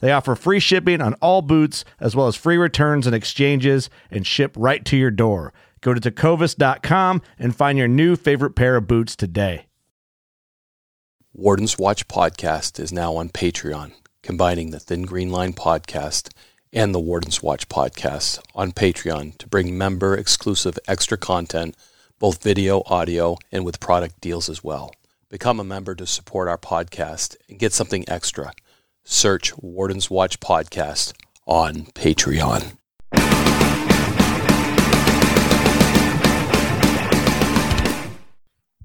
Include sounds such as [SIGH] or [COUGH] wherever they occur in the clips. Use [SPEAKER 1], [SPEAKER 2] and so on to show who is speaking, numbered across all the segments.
[SPEAKER 1] They offer free shipping on all boots, as well as free returns and exchanges, and ship right to your door. Go to tecovas.com and find your new favorite pair of boots today.
[SPEAKER 2] Warden's Watch podcast is now on Patreon, combining the Thin Green Line podcast and the Warden's Watch podcast on Patreon to bring member exclusive extra content, both video, audio, and with product deals as well. Become a member to support our podcast and get something extra search Warden's Watch Podcast on Patreon.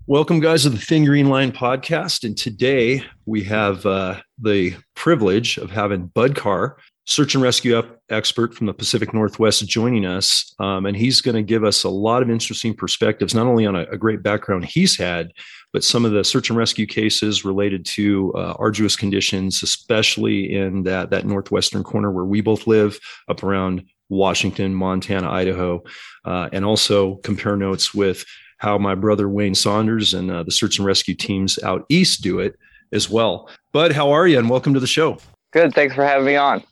[SPEAKER 3] Welcome, guys, to the Thin Green Line podcast. And today we have uh, the privilege of having Bud Carr, search and rescue expert from the Pacific Northwest, joining us. Um, and he's going to give us a lot of interesting perspectives, not only on a, a great background he's had, but some of the search and rescue cases related to uh, arduous conditions, especially in that that northwestern corner where we both live, up around Washington, Montana, Idaho, uh, and also compare notes with how my brother Wayne Saunders and uh, the search and rescue teams out east do it as well. Bud, how are you? And welcome to the show.
[SPEAKER 4] Good. Thanks for having me on.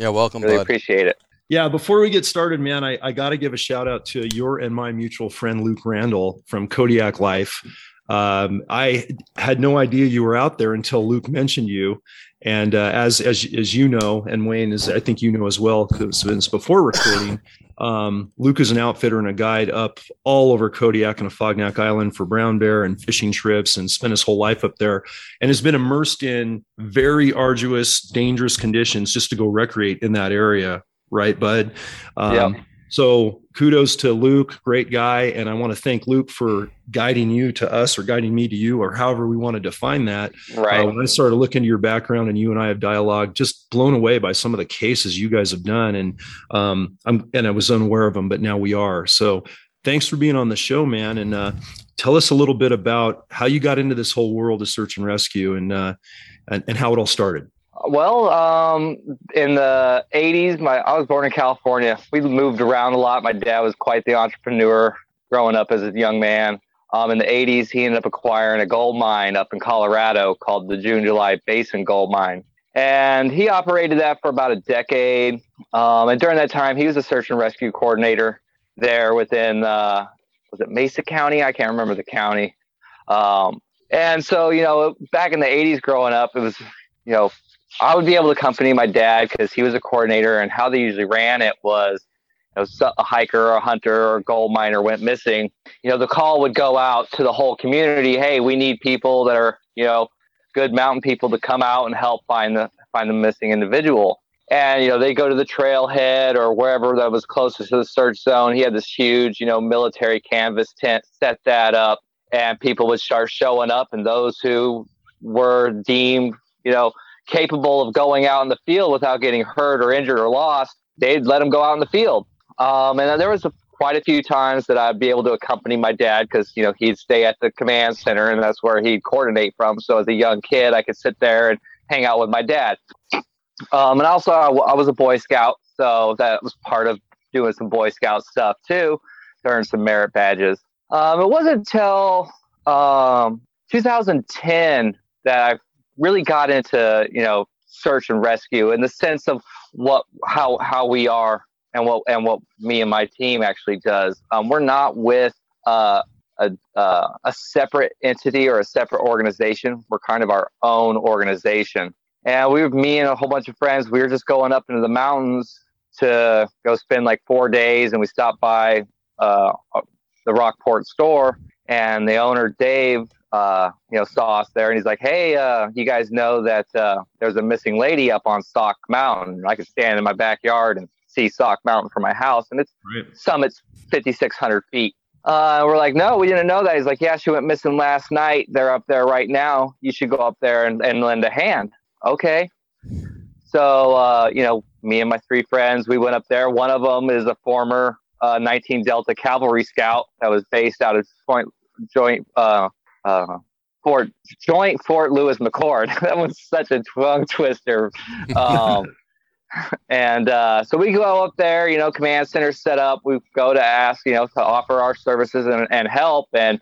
[SPEAKER 2] Yeah, welcome.
[SPEAKER 4] Really
[SPEAKER 2] bud.
[SPEAKER 4] appreciate it.
[SPEAKER 3] Yeah, before we get started, man, I, I got to give a shout out to your and my mutual friend Luke Randall from Kodiak Life. Um, I had no idea you were out there until Luke mentioned you. And uh, as as as you know, and Wayne is, I think you know as well, because it's before recording. Um, Luke is an outfitter and a guide up all over Kodiak and Afognak Island for brown bear and fishing trips, and spent his whole life up there, and has been immersed in very arduous, dangerous conditions just to go recreate in that area. Right, Bud? Um, yeah so kudos to Luke, great guy. And I want to thank Luke for guiding you to us or guiding me to you or however we want to define that.
[SPEAKER 4] Right.
[SPEAKER 3] Uh, when I started looking into your background and you and I have dialogue, just blown away by some of the cases you guys have done. And um, I'm, and I was unaware of them, but now we are. So thanks for being on the show, man. And uh, tell us a little bit about how you got into this whole world of search and rescue and, uh, and, and how it all started.
[SPEAKER 4] Well, um, in the 80s, my I was born in California. We moved around a lot. My dad was quite the entrepreneur growing up as a young man. Um, in the 80s, he ended up acquiring a gold mine up in Colorado called the June July Basin Gold Mine. And he operated that for about a decade. Um, and during that time, he was a search and rescue coordinator there within, uh, was it Mesa County? I can't remember the county. Um, and so, you know, back in the 80s growing up, it was, you know, I would be able to accompany my dad because he was a coordinator, and how they usually ran it was, you know, a hiker or a hunter or a gold miner went missing. You know, the call would go out to the whole community. Hey, we need people that are, you know, good mountain people to come out and help find the find the missing individual. And you know, they go to the trailhead or wherever that was closest to the search zone. He had this huge, you know, military canvas tent, set that up, and people would start showing up. And those who were deemed, you know, capable of going out in the field without getting hurt or injured or lost, they'd let him go out in the field. Um, and there was a, quite a few times that I'd be able to accompany my dad because you know he'd stay at the command center and that's where he'd coordinate from. So as a young kid, I could sit there and hang out with my dad. Um, and also, I, I was a Boy Scout, so that was part of doing some Boy Scout stuff too to earn some merit badges. Um, it wasn't until um, 2010 that I really got into you know search and rescue in the sense of what how how we are and what and what me and my team actually does. Um, we're not with uh, a uh, a separate entity or a separate organization. We're kind of our own organization. And we me and a whole bunch of friends. We were just going up into the mountains to go spend like four days, and we stopped by uh, the Rockport store, and the owner Dave uh, you know, saw us there and he's like, Hey, uh, you guys know that, uh, there's a missing lady up on Sauk Mountain. I could stand in my backyard and see Sauk Mountain from my house and it's right. summit's 5,600 feet. Uh, we're like, no, we didn't know that. He's like, yeah, she went missing last night. They're up there right now. You should go up there and, and lend a hand. Okay. So, uh, you know, me and my three friends, we went up there. One of them is a former uh, 19 Delta Cavalry Scout that was based out of Joint, Joint uh, uh, Fort Joint Fort Lewis McChord. [LAUGHS] that was such a tongue twister. [LAUGHS] Um, and uh, so we go up there, you know, command center set up. We go to ask, you know, to offer our services and, and help, and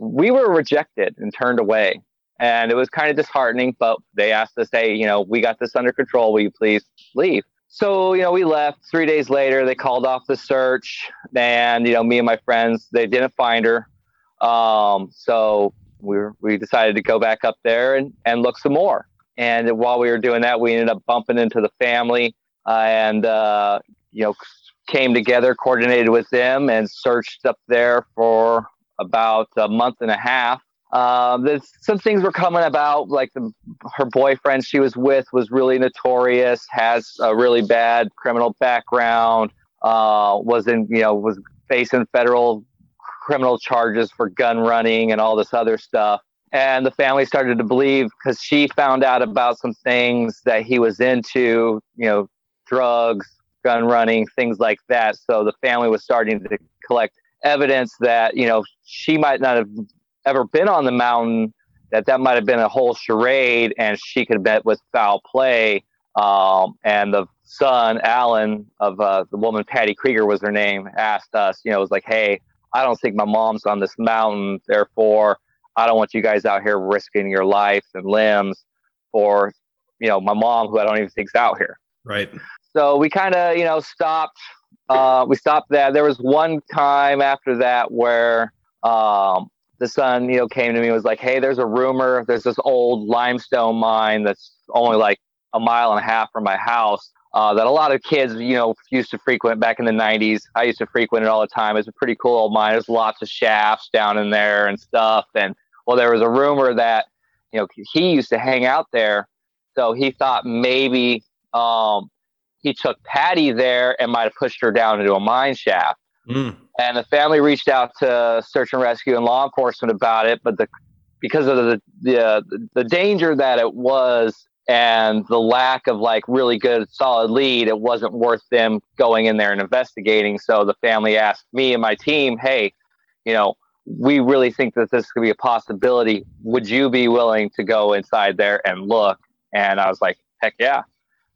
[SPEAKER 4] we were rejected and turned away. And it was kind of disheartening, but they asked us, hey, you know, we got this under control. Will you please leave? So, you know, we left. Three days later, they called off the search, and you know, me and my friends, they didn't find her. Um, so we we decided to go back up there and, and look some more. And while we were doing that, we ended up bumping into the family uh, and, uh, you know, came together, coordinated with them, and searched up there for about a month and a half. Um, some things were coming about, like the, her boyfriend she was with was really notorious, has a really bad criminal background, uh, was in, you know, was facing federal criminal charges for gun running and all this other stuff. And the family started to believe because she found out about some things that he was into, you know, drugs, gun running, things like that. So the family was starting to collect evidence that, you know, she might not have ever been on the mountain, that that might have been a whole charade and she could have met with foul play. Um, and the son, Alan, of uh, the woman, Patty Krieger was her name, asked us, you know, was like, hey, I don't think my mom's on this mountain. Therefore, I don't want you guys out here risking your life and limbs for, you know, my mom, who I don't even think's out here.
[SPEAKER 3] Right.
[SPEAKER 4] So we kind of, you know, stopped. Uh, we stopped that. There was one time after that where um, the son, you know, came to me and was like, "Hey, there's a rumor. There's this old limestone mine that's only like a mile and a half from my house uh, that a lot of kids, you know, used to frequent back in the 90s. I used to frequent it all the time. It's a pretty cool old mine. There's lots of shafts down in there and stuff. And well, there was a rumor that, you know, he used to hang out there. So he thought maybe um, he took Patty there and might have pushed her down into a mine shaft. Mm. And the family reached out to search and rescue and law enforcement about it, but the because of the the, uh, the danger that it was and the lack of like really good solid lead, it wasn't worth them going in there and investigating. So the family asked me and my team, "Hey, you know, we really think that this could be a possibility. Would you be willing to go inside there and look?" And I was like, "Heck yeah!"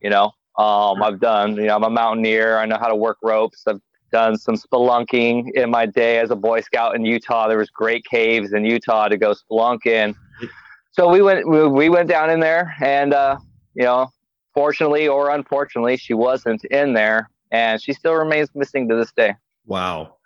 [SPEAKER 4] You know, um, I've done. You know, I'm a mountaineer. I know how to work ropes. I've done some spelunking in my day as a Boy Scout in Utah. There was great caves in Utah to go spelunk in so we went we went down in there and uh, you know fortunately or unfortunately she wasn't in there and she still remains missing to this day.
[SPEAKER 3] Wow.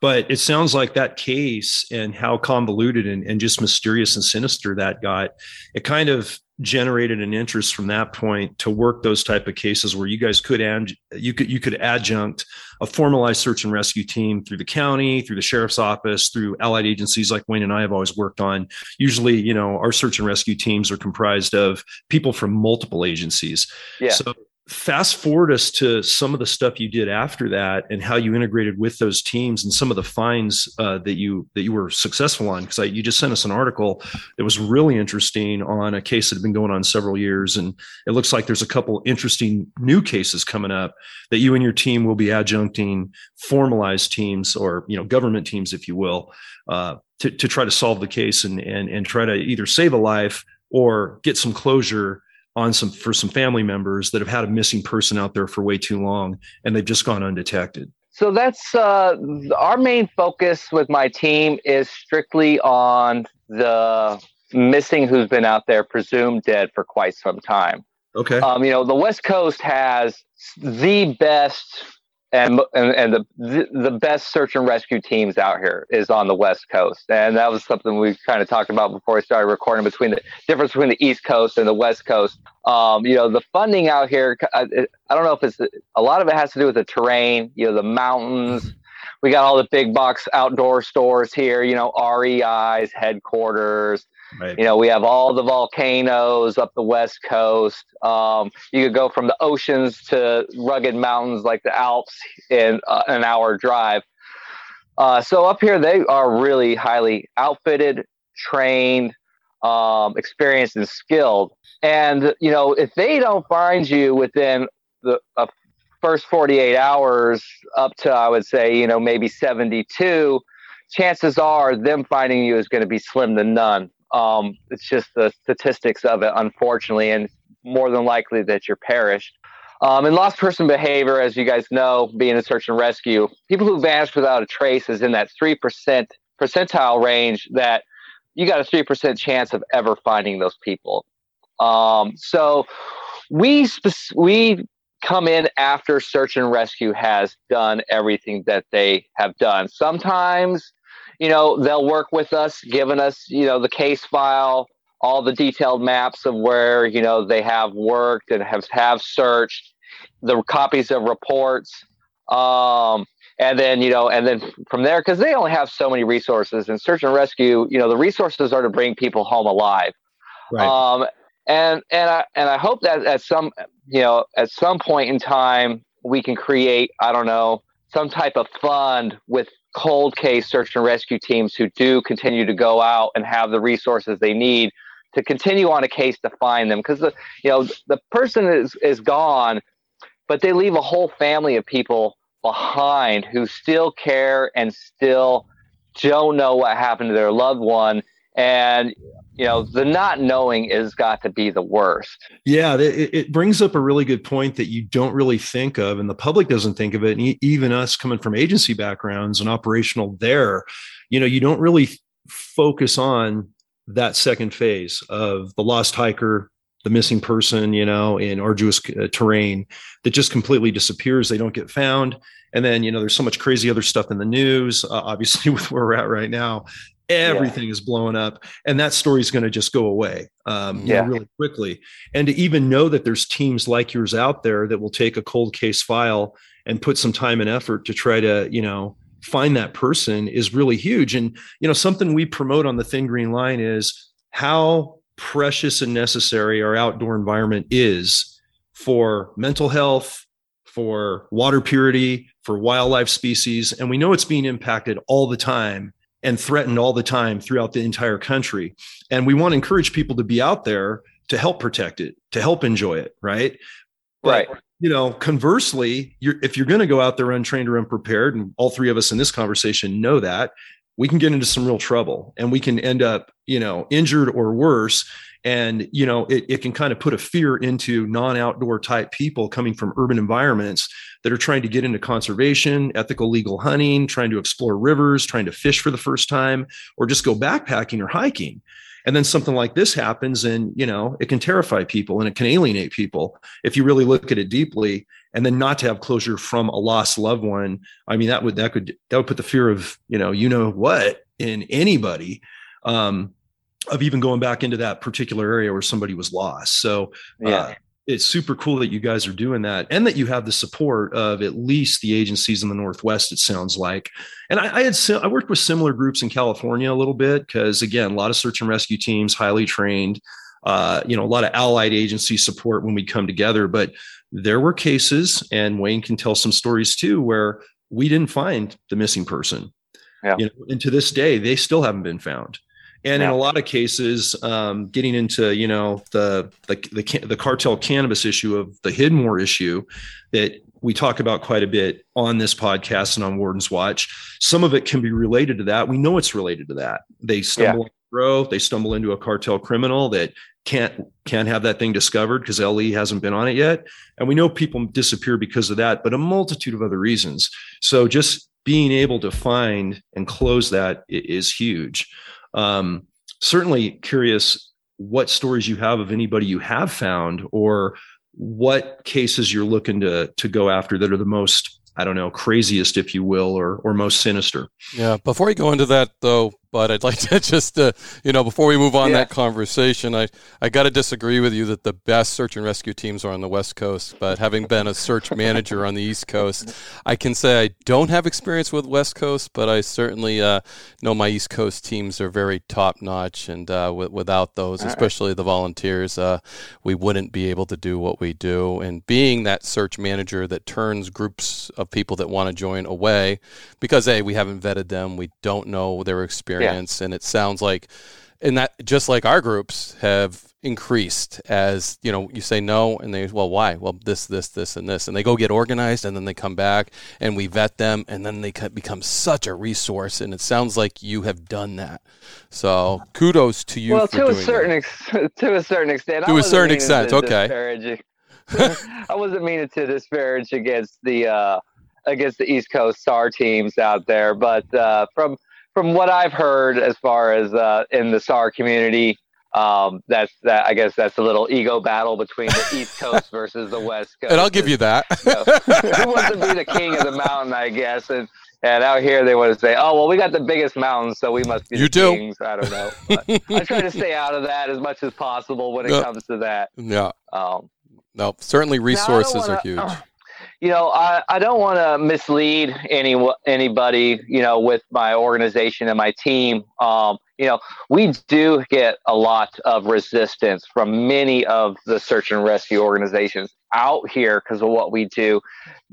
[SPEAKER 3] But it sounds like that case and how convoluted and, and just mysterious and sinister that got it kind of generated an interest from that point to work those type of cases where you guys could and you could you could adjunct a formalized search and rescue team through the county through the sheriff's office through allied agencies like wayne and i have always worked on usually you know our search and rescue teams are comprised of people from multiple agencies
[SPEAKER 4] yeah.
[SPEAKER 3] so fast forward us to some of the stuff you did after that and how you integrated with those teams and some of the finds uh, that you that you were successful on. Because you just sent us an article that was really interesting on a case that had been going on several years. And it looks like there's a couple interesting new cases coming up that you and your team will be adjuncting formalized teams or you know government teams if you will uh, to, to try to solve the case and, and and try to either save a life or get some closure on some for some family members that have had a missing person out there for way too long and they've just gone undetected.
[SPEAKER 4] So that's uh, our main focus with my team is strictly on the missing who's been out there, presumed dead for quite some time.
[SPEAKER 3] Okay.
[SPEAKER 4] Um, you know, the West Coast has the best and and, and the, the, best search and rescue teams out here is on the West Coast, and that was something we kind of talked about before we started recording between the difference between the East Coast and the West Coast. Um, you know, the funding out here, I, I don't know if it's a lot of it has to do with the terrain, you know, the mountains. We got all the big box outdoor stores here, you know, REI's headquarters. Right. You know, we have all the volcanoes up the west coast. Um, you could go from the oceans to rugged mountains like the Alps in uh, an hour drive. Uh, so up here, they are really highly outfitted, trained, um, experienced, and skilled. And you know, if they don't find you within the uh, first 48 hours, up to I would say, you know, maybe 72, chances are them finding you is going to be slim to none. Um, it's just the statistics of it, unfortunately, and more than likely that you're perished. Um, and lost person behavior, as you guys know, being a search and rescue, people who vanish without a trace is in that 3% percentile range that you got a 3% chance of ever finding those people. Um, so we, we come in after search and rescue has done everything that they have done. Sometimes you know, they'll work with us, giving us, you know, the case file, all the detailed maps of where, you know, they have worked and have, have searched, the copies of reports. Um, and then, you know, and then from there, because they only have so many resources and search and rescue, you know, the resources are to bring people home alive. Right. Um, and and I and I hope that at some you know at some point in time we can create I don't know some type of fund with cold case search and rescue teams who do continue to go out and have the resources they need to continue on a case to find them. Because the you know the person is is gone but they leave a whole family of people behind who still care and still don't know what happened to their loved one. And you know the not knowing is got to be the worst.
[SPEAKER 3] Yeah it, it, brings up a really good point that you don't really think of and the public doesn't think of it. And even us coming from agency backgrounds and operational there you know you don't really focus on that second phase of the lost hiker the missing person you know in arduous uh, terrain that just completely disappears. They don't get found. And then you know there's so much crazy other stuff in the news uh, obviously [LAUGHS] with where we're at right now everything yeah. is blowing up and that story is going to just go away um, yeah. Know, really quickly and to even know that there's teams like yours out there that will take a cold case file and put some time and effort to try to you know find that person is really huge and you know something we promote on the thin green line is how precious and necessary our outdoor environment is for mental health for water purity for wildlife species and we know it's being impacted all the time and threatened all the time throughout the entire country. And we want to encourage people to be out there to help protect it, to help enjoy it, right?
[SPEAKER 4] But, right.
[SPEAKER 3] You know, conversely, you're, if you're going to go out there untrained or unprepared, and all three of us in this conversation know that, we can get into some real trouble and we can end up, you know, injured or worse and you know it, it can kind of put a fear into non-outdoor type people coming from urban environments that are trying to get into conservation ethical legal hunting trying to explore rivers trying to fish for the first time or just go backpacking or hiking. And then something like this happens and you know it can terrify people and it can alienate people if you really look at it deeply. And then not to have closure from a lost loved one i mean that would that could that would put the fear of you know you know what in anybody. Um of even going back into that particular area where somebody was lost. So yeah. Uh, it's super cool that you guys are doing that and that you have the support of at least the agencies in the Northwest, it sounds like. And I, I had, I worked with similar groups in California a little bit because again, a lot of search and rescue teams, highly trained, uh, you know, a lot of allied agency support when we come together, but there were cases and Wayne can tell some stories too, where we didn't find the missing person. Yeah. You know, and to this day, they still haven't been found and yeah. in a lot of cases um, getting into you know the, the the the cartel cannabis issue of the Hidmore issue that we talk about quite a bit on this podcast and on Warden's Watch. Some of it can be related to that. We know it's related to that. They stumble yeah. grow, they stumble into a cartel criminal that can't can't have that thing discovered because LE hasn't been on it yet. And we know people disappear because of that, but a multitude of other reasons. So just being able to find and close that is huge. Um, certainly curious what stories you have of anybody you have found or what cases you're looking to to go after that are the most I don't know, craziest, if you will, or or most sinister.
[SPEAKER 2] Yeah. Before we go into that, though, but I'd [LAUGHS] like to just, uh, you know, before we move on yeah. that conversation, I, I got to disagree with you that the best search and rescue teams are on the West Coast. But having been a search [LAUGHS] manager on the East Coast, I can say I don't have experience with West Coast, but I certainly uh, know my East Coast teams are very top notch. And uh, w- without those, All especially right. the volunteers, uh, we wouldn't be able to do what we do. And being that search manager that turns groups of people that want to join away because, A, we haven't vetted them, we don't know their experience experience. Yeah. And it sounds like, and that just like our groups have increased as you know you say no and they well why well this this this and this and they go get organized and then they come back and we vet them and then they become such a resource and it sounds like you have done that so kudos to you
[SPEAKER 4] well to a certain ex- [LAUGHS] to a certain extent
[SPEAKER 2] to a certain extent okay [LAUGHS]
[SPEAKER 4] I wasn't meaning to disparage against the uh, against the East Coast SAR teams out there, but uh, from from what I've heard, as far as uh, in the SAR community, um, that's that. I guess that's a little ego battle between the East Coast [LAUGHS] versus the West Coast.
[SPEAKER 2] And I'll give you that. you know, [LAUGHS]
[SPEAKER 4] who wants to be the king of the mountain? I guess. And and out here they want to say, oh well, we got the biggest mountain, so we must be you do. kings. I don't know. But I try to stay out of that as much as possible when it yeah. comes to that.
[SPEAKER 2] Yeah. Um, no, certainly resources wanna, are huge. Uh, [CLEARS THROAT]
[SPEAKER 4] you know, I, I don't want to mislead any anybody, you know, with my organization and my team. Um, you know, we do get a lot of resistance from many of the search and rescue organizations out here because of what we do,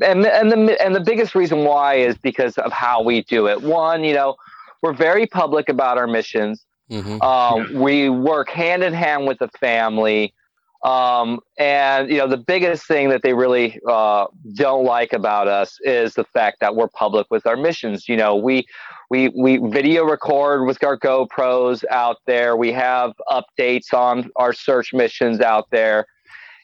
[SPEAKER 4] and and the and the biggest reason why is because of how we do it. One, you know, we're very public about our missions. Mm-hmm. Um, we work hand in hand with the family. Um, and you know, the biggest thing that they really uh, don't like about us is the fact that we're public with our missions. You know, we we we video record with our GoPros out there. We have updates on our search missions out there.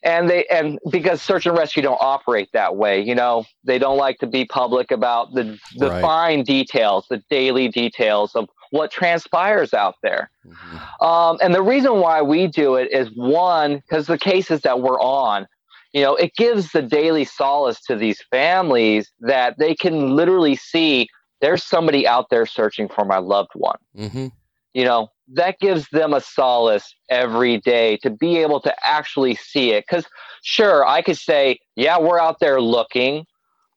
[SPEAKER 4] And they and because search and rescue don't operate that way, you know, they don't like to be public about the the right. fine details, the daily details of what transpires out there. Mm-hmm. Um, and the reason why we do it is one, because the cases that we're on, you know, it gives the daily solace to these families that they can literally see there's somebody out there searching for my loved one. Mm-hmm. You know, that gives them a solace every day to be able to actually see it. Because, sure, I could say, yeah, we're out there looking,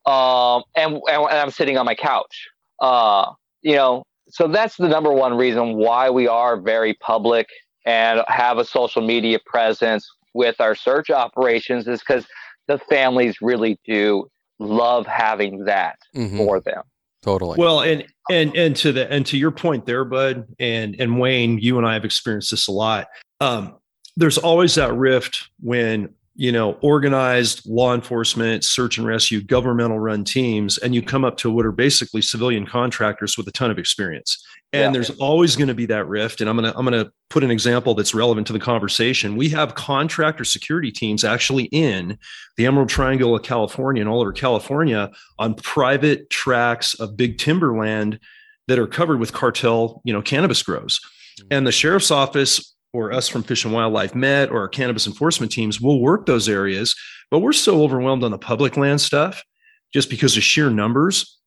[SPEAKER 4] um, and, and, and I'm sitting on my couch. Uh, you know, so that's the number one reason why we are very public and have a social media presence with our search operations is because the families really do love having that mm-hmm. for them.
[SPEAKER 2] Totally.
[SPEAKER 3] Well and and and to the and to your point there bud and and wayne you and i have experienced this a lot. Um there's always that rift when you know, organized law enforcement, search and rescue, governmental run teams, and you come up to what are basically civilian contractors with a ton of experience. And yeah. there's always going to be that rift. And I'm gonna I'm gonna put an example that's relevant to the conversation. We have contractor security teams actually in the Emerald Triangle of California and all over California on private tracts of big timberland that are covered with cartel, you know, cannabis grows. Mm-hmm. And the sheriff's office or us from Fish and Wildlife Met or our cannabis enforcement teams will work those areas, but we're so overwhelmed on the public land stuff just because of sheer numbers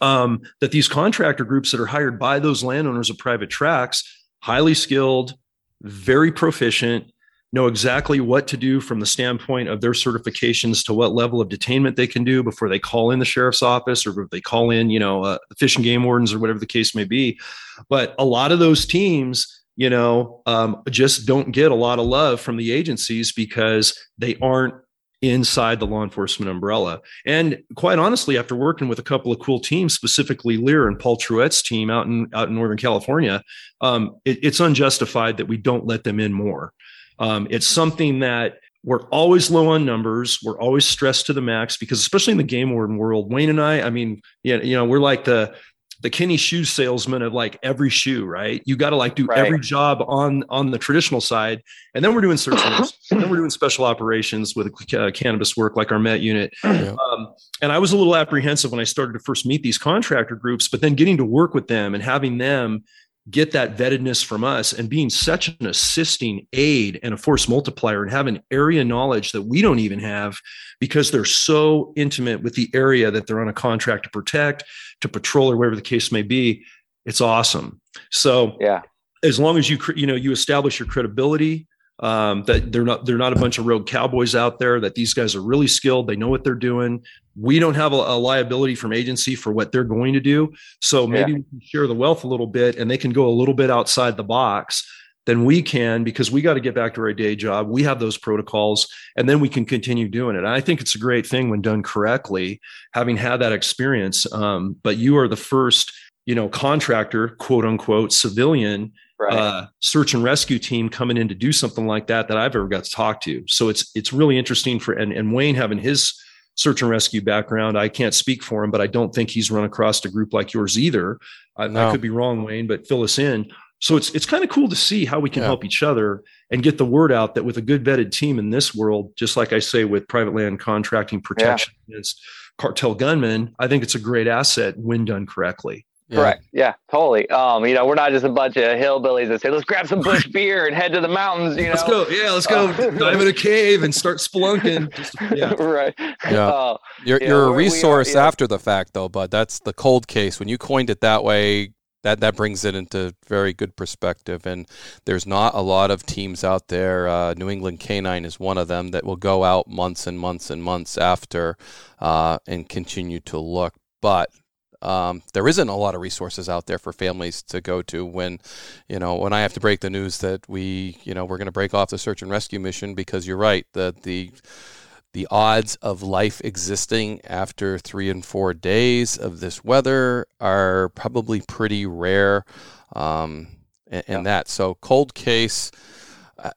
[SPEAKER 3] um, that these contractor groups that are hired by those landowners of private tracts, highly skilled, very proficient, know exactly what to do from the standpoint of their certifications to what level of detainment they can do before they call in the sheriff's office or if they call in, you know, uh, fish and game wardens or whatever the case may be. But a lot of those teams you know, um, just don't get a lot of love from the agencies because they aren't inside the law enforcement umbrella. And quite honestly, after working with a couple of cool teams, specifically Lear and Paul Truett's team out in out in Northern California, um, it, it's unjustified that we don't let them in more. Um, it's something that we're always low on numbers. We're always stressed to the max because, especially in the game warden world, Wayne and I, I mean, yeah, you know, we're like the the Kenny shoe salesman of like every shoe, right? You got to like do
[SPEAKER 4] Right.
[SPEAKER 3] every job on on the traditional side, and then we're doing search [COUGHS] and and then we're doing special operations with uh, cannabis work, like our Met unit.
[SPEAKER 2] Yeah.
[SPEAKER 3] Um, and I was a little apprehensive when I started to first meet these contractor groups, but then getting to work with them and having them get that vettedness from us and being such an assisting aid and a force multiplier and having area knowledge that we don't even have because they're so intimate with the area that they're on a contract to protect, to patrol, or whatever the case may be. It's awesome. So
[SPEAKER 4] Yeah.
[SPEAKER 3] as long as you you know you establish your credibility um, that they're not they're not a bunch of rogue cowboys out there that these guys are really skilled they know what they're doing. We don't have a, a liability from agency for what they're going to do. So maybe we can share the wealth a little bit and they can go a little bit outside the box than we can because we got to get back to our day job. We have those protocols and then we can continue doing it. And i think it's a great thing when done correctly having had that experience. Um, but you are the first you know contractor quote unquote civilian
[SPEAKER 4] Right.
[SPEAKER 3] uh, search and rescue team coming in to do something like that that I've ever got to talk to. So it's it's really interesting for and, and Wayne having his search and rescue background. I can't speak for him, but I don't think he's run across a group like yours either. I,
[SPEAKER 2] No.
[SPEAKER 3] I could be wrong, Wayne, but fill us in. So it's it's kind of cool to see how we can
[SPEAKER 2] Yeah.
[SPEAKER 3] help each other and get the word out that with a good vetted team in this world, just like I say with private land contracting protection against cartel gunmen, I think it's a great asset when done correctly.
[SPEAKER 2] Yeah.
[SPEAKER 4] Correct. Yeah, totally. Um, you know, we're not just a bunch of hillbillies that say, "Let's grab some bush [LAUGHS] beer and head to the mountains." You know,
[SPEAKER 3] Let's go. Yeah, let's go
[SPEAKER 4] Uh, [LAUGHS]
[SPEAKER 3] dive in a cave and start spelunking. Just, yeah. [LAUGHS]
[SPEAKER 4] right.
[SPEAKER 2] Yeah.
[SPEAKER 4] Uh,
[SPEAKER 2] You're, you're a
[SPEAKER 4] we- we are-
[SPEAKER 2] resource
[SPEAKER 4] yeah.
[SPEAKER 2] after the fact, though, But That's the cold case. When you coined it that way, that, that brings it into very good perspective. And there's not a lot of teams out there. Uh, New England Canine is one of them that will go out months and months and months after uh, and continue to look. But um, there isn't a lot of resources out there for families to go to when, you know, when I have to break the news that we, you know, we're going to break off the search and rescue mission because you're right that the the odds of life existing after three and four days of this weather are probably pretty rare um, in, in that. So, cold case,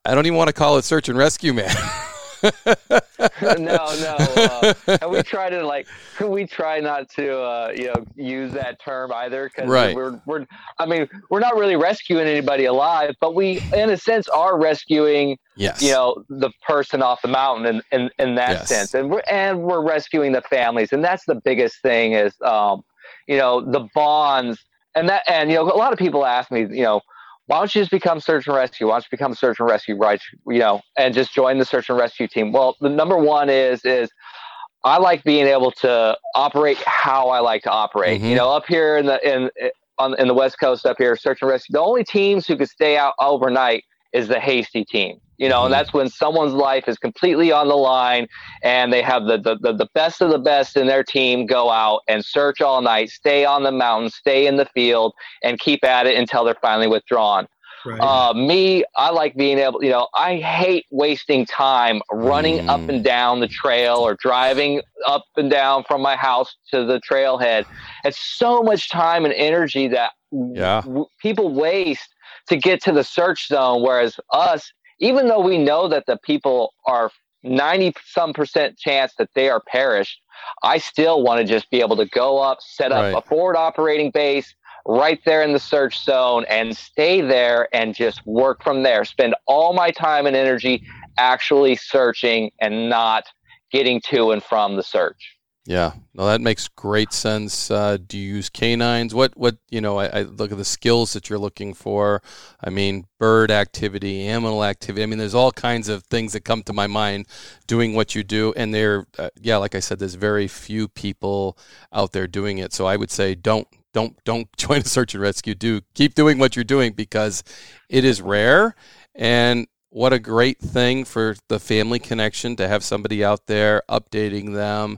[SPEAKER 2] I don't even want to call it search and rescue, man. [LAUGHS] [LAUGHS]
[SPEAKER 4] no, no. Uh, and we [LAUGHS] try to like, [LAUGHS] we try not to, uh, you know, use that term either because
[SPEAKER 2] Right.
[SPEAKER 4] we're, we're, I mean, we're not really rescuing anybody alive, but we, in a sense, are rescuing,
[SPEAKER 2] yes.
[SPEAKER 4] you know, the person off the mountain in, in, in that
[SPEAKER 2] Yes.
[SPEAKER 4] sense. And we're, and we're rescuing the families. And that's the biggest thing is, um, you know, the bonds and that, and, you know, a lot of people ask me, you know, why don't you just become search and rescue? Why don't you become search and rescue, right? You know, and just join the search and rescue team. Well, the number one is is I like being able to operate how I like to operate.
[SPEAKER 2] Mhm.
[SPEAKER 4] You know, up here in the in on in the West Coast, up here, search and rescue. The only teams who could stay out overnight is the hasty team. You know, and that's when someone's life is completely on the line, and they have the, the the the best of the best in their team go out and search all night, stay on the mountain, stay in the field, and keep at it until they're finally withdrawn.
[SPEAKER 3] Right.
[SPEAKER 4] Uh, me, I like being able, you know, I hate wasting time running up
[SPEAKER 2] Mm.
[SPEAKER 4] and down the trail or driving up and down from my house to the trailhead. It's so much time and energy that
[SPEAKER 2] Yeah.
[SPEAKER 4] w- people waste to get to the search zone. Whereas us, even though we know that the people are 90 some percent chance that they are perished, I still want to just be able to go up, set up
[SPEAKER 2] Right.
[SPEAKER 4] a forward operating base right there in the search zone and stay there and just work from there. Spend all my time and energy actually searching and not getting to and from the search.
[SPEAKER 2] Yeah, no, that makes great sense. Uh, do you use canines? What, what, you know, I, I look at the skills that you're looking for. I mean, bird activity, animal activity. I mean, there's all kinds of things that come to my mind doing what you do. And there, uh, yeah, like I said, there's very few people out there doing it. So I would say don't, don't, don't [LAUGHS] join a search and rescue. Do keep doing what you're doing because it is rare. And what a great thing for the family connection to have somebody out there updating them.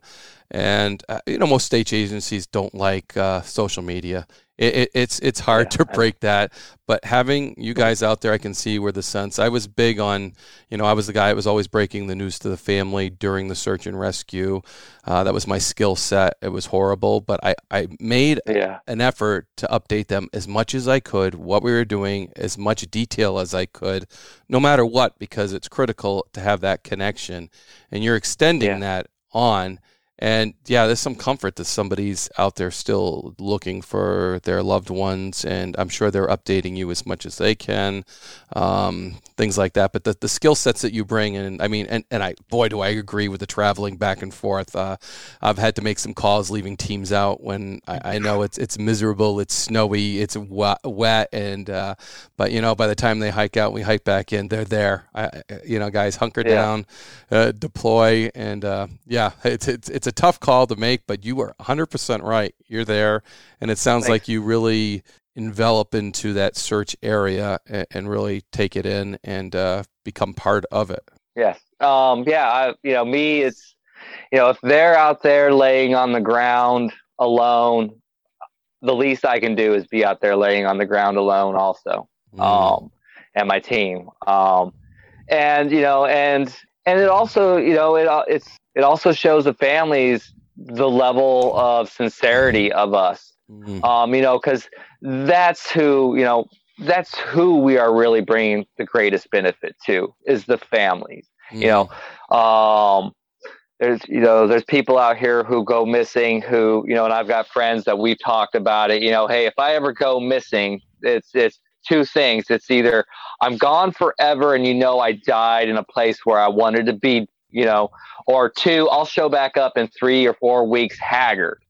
[SPEAKER 2] And uh, you know, most state agencies don't like uh, social media. It, it, it's it's hard to break that. But having you guys out there, I can see where the sense. I was big on, you know, I was the guy that was always breaking the news to the family during the search and rescue. Uh, that was my skill set. It was horrible, but I I made
[SPEAKER 4] Yeah.
[SPEAKER 2] an effort to update them as much as I could, what we were doing, as much detail as I could, no matter what, because it's critical to have that connection. And you're extending
[SPEAKER 4] Yeah.
[SPEAKER 2] that on. And yeah, there's some comfort that somebody's out there still looking for their loved ones, and I'm sure they're updating you as much as they can, um, things like that. But the, the skill sets that you bring, and I mean, and, and I boy, do I agree with the traveling back and forth. Uh, I've had to make some calls leaving teams out when I, I know it's it's miserable, it's snowy, it's wet, wet and uh, but you know, by the time they hike out, we hike back in, they're there. I, you know, guys, hunker yeah. down, uh, deploy, and uh, yeah, it's, it's it's a tough call to make, but you are 100% right. You're there, and it sounds Thanks. like you really envelop into that search area and, and really take it in and uh, become part of it.
[SPEAKER 4] Yes. Um, yeah. I, you know, me, it's, you know, if they're out there laying on the ground alone, the least I can do is be out there laying on the ground alone also. Mm. Um, and my team. Um, and, you know, and, and it also, you know, it, it's, it also shows the families the level of sincerity of us. Mm-hmm. Um, you know, because that's who you know that's who we are really bringing the greatest benefit to is the families. Mm-hmm. You know, um, there's you know there's people out here who go missing who you know, and I've got friends that we've talked about it. You know, hey, if I ever go missing, it's it's two things. It's either I'm gone forever and you know I died in a place where I wanted to be you know, or two, I'll show back up in three or four weeks haggard.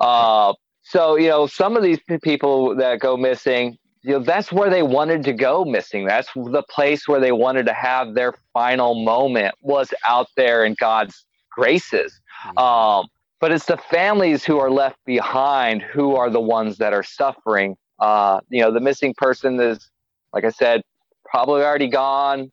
[SPEAKER 4] Uh, so, you know, some of these people that go missing, you know, that's where they wanted to go missing. That's the place where they wanted to have their final moment was out there in God's graces. Mm-hmm. Um, but it's the families who are left behind who are the ones that are suffering. Uh, you know, the missing person is, like I said, probably already gone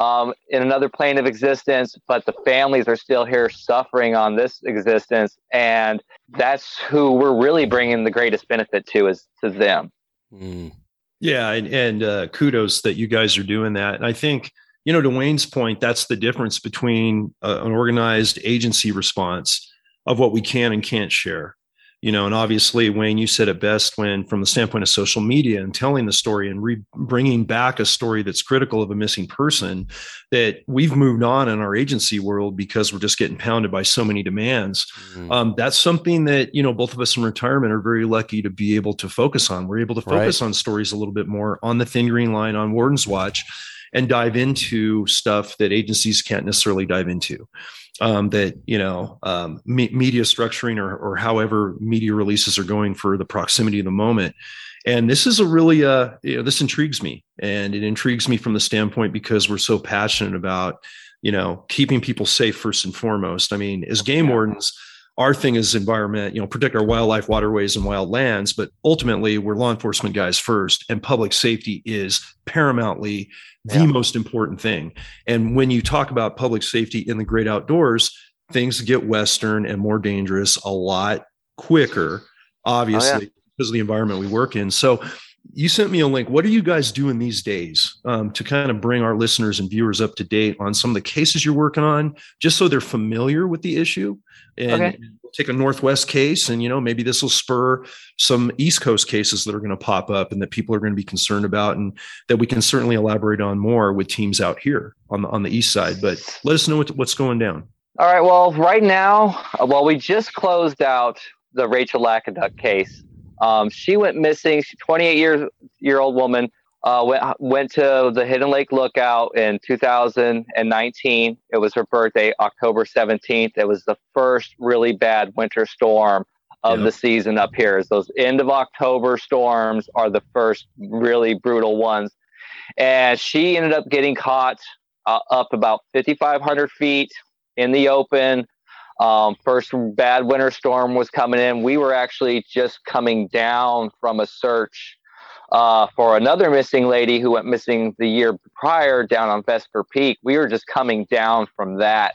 [SPEAKER 4] um, in another plane of existence, but the families are still here suffering on this existence, and that's who we're really bringing the greatest benefit to is to them.
[SPEAKER 3] Mm. Yeah, and, and uh, kudos that you guys are doing that. And I think you know to Wayne's point, that's the difference between uh, an organized agency response of what we can and can't share you know and obviously wayne you said it best when from the standpoint of social media and telling the story and re- bringing back a story that's critical of a missing person that we've moved on in our agency world because we're just getting pounded by so many demands mm-hmm. um, that's something that you know both of us in retirement are very lucky to be able to focus on we're able to focus right. on stories a little bit more on the thin green line on warden's watch and dive into stuff that agencies can't necessarily dive into. Um, that you know um, me- media structuring or, or however media releases are going for the proximity of the moment. And this is a really uh you know this intrigues me. And it intrigues me from the standpoint because we're so passionate about you know keeping people safe first and foremost. I mean as game wardens our thing is environment you know protect our wildlife waterways and wild lands but ultimately we're law enforcement guys first and public safety is paramountly the yeah. most important thing. And when you talk about public safety in the great outdoors, things get Western and more dangerous a lot quicker, obviously, oh, yeah. because of the environment we work in. So you sent me a link. What are you guys doing these days um, to kind of bring our listeners and viewers up to date on some of the cases you're working on, just so they're familiar with the issue? And okay take a Northwest case, and you know maybe this will spur some East Coast cases that are going to pop up and that people are going to be concerned about, and that we can certainly elaborate on more with teams out here on the on the east side. But let us know what, what's going down.
[SPEAKER 4] All right. Well, right now, well, we just closed out the Rachel Lakoduk case. Um, she went missing. She's 28 years year old woman uh, went went to the Hidden Lake Lookout in 2019. It was her birthday, October 17th. It was the first really bad winter storm of yeah. the season up here. Those end of October storms are the first really brutal ones, and she ended up getting caught uh, up about 5,500 feet in the open. Um, first bad winter storm was coming in. We were actually just coming down from a search uh, for another missing lady who went missing the year prior down on Vesper Peak. We were just coming down from that.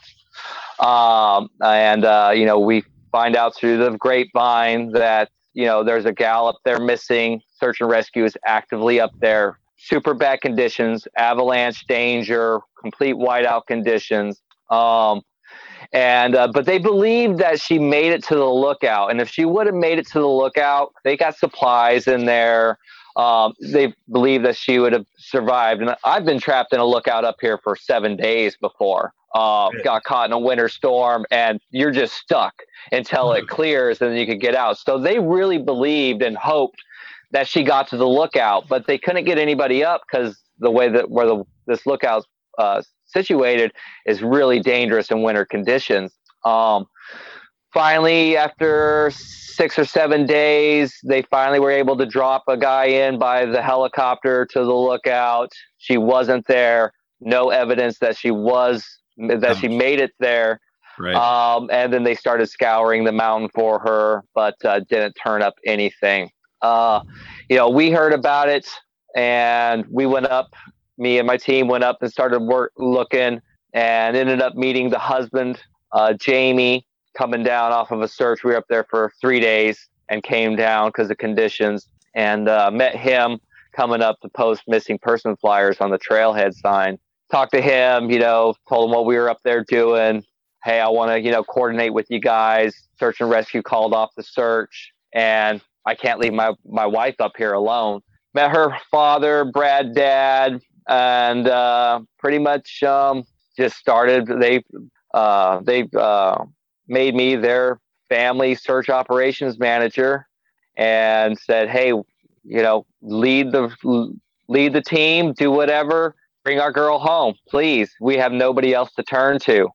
[SPEAKER 4] Um, and, uh, you know, we find out through the grapevine that, you know, there's a gal up there missing. Search and rescue is actively up there. Super bad conditions, avalanche danger, complete whiteout conditions. Um, and uh, but they believed that she made it to the lookout and if she would have made it to the lookout they got supplies in there um, they believe that she would have survived. And I've been trapped in a lookout up here for seven days before. uh, got caught in a winter storm, and you're just stuck until it clears, and then you could get out. So they really believed and hoped that she got to the lookout, but they couldn't get anybody up because the way that where the this lookout's uh, situated is really dangerous in winter conditions. Um, finally, after six or seven days, they finally were able to drop a guy in by the helicopter to the lookout. She wasn't there. No evidence that she was that she made it there.
[SPEAKER 3] Right.
[SPEAKER 4] Um, and then they started scouring the mountain for her, but uh, didn't turn up anything. Uh, you know, we heard about it and we went up. Me and my team went up and started work looking, and ended up meeting the husband, uh, Jamie, coming down off of a search. We were up there for three days and came down because of conditions, and uh, met him coming up to post missing person flyers on the trailhead sign. Talked to him, you know, told him what we were up there doing. Hey, I want to, you know, coordinate with you guys. Search and rescue called off the search, and I can't leave my my wife up here alone. Met her father, Brad, dad, and uh, pretty much um, just started. They uh, they uh, made me their family search operations manager, and said, "Hey, you know, lead the lead the team, do whatever, bring our girl home, please. We have nobody else to turn to."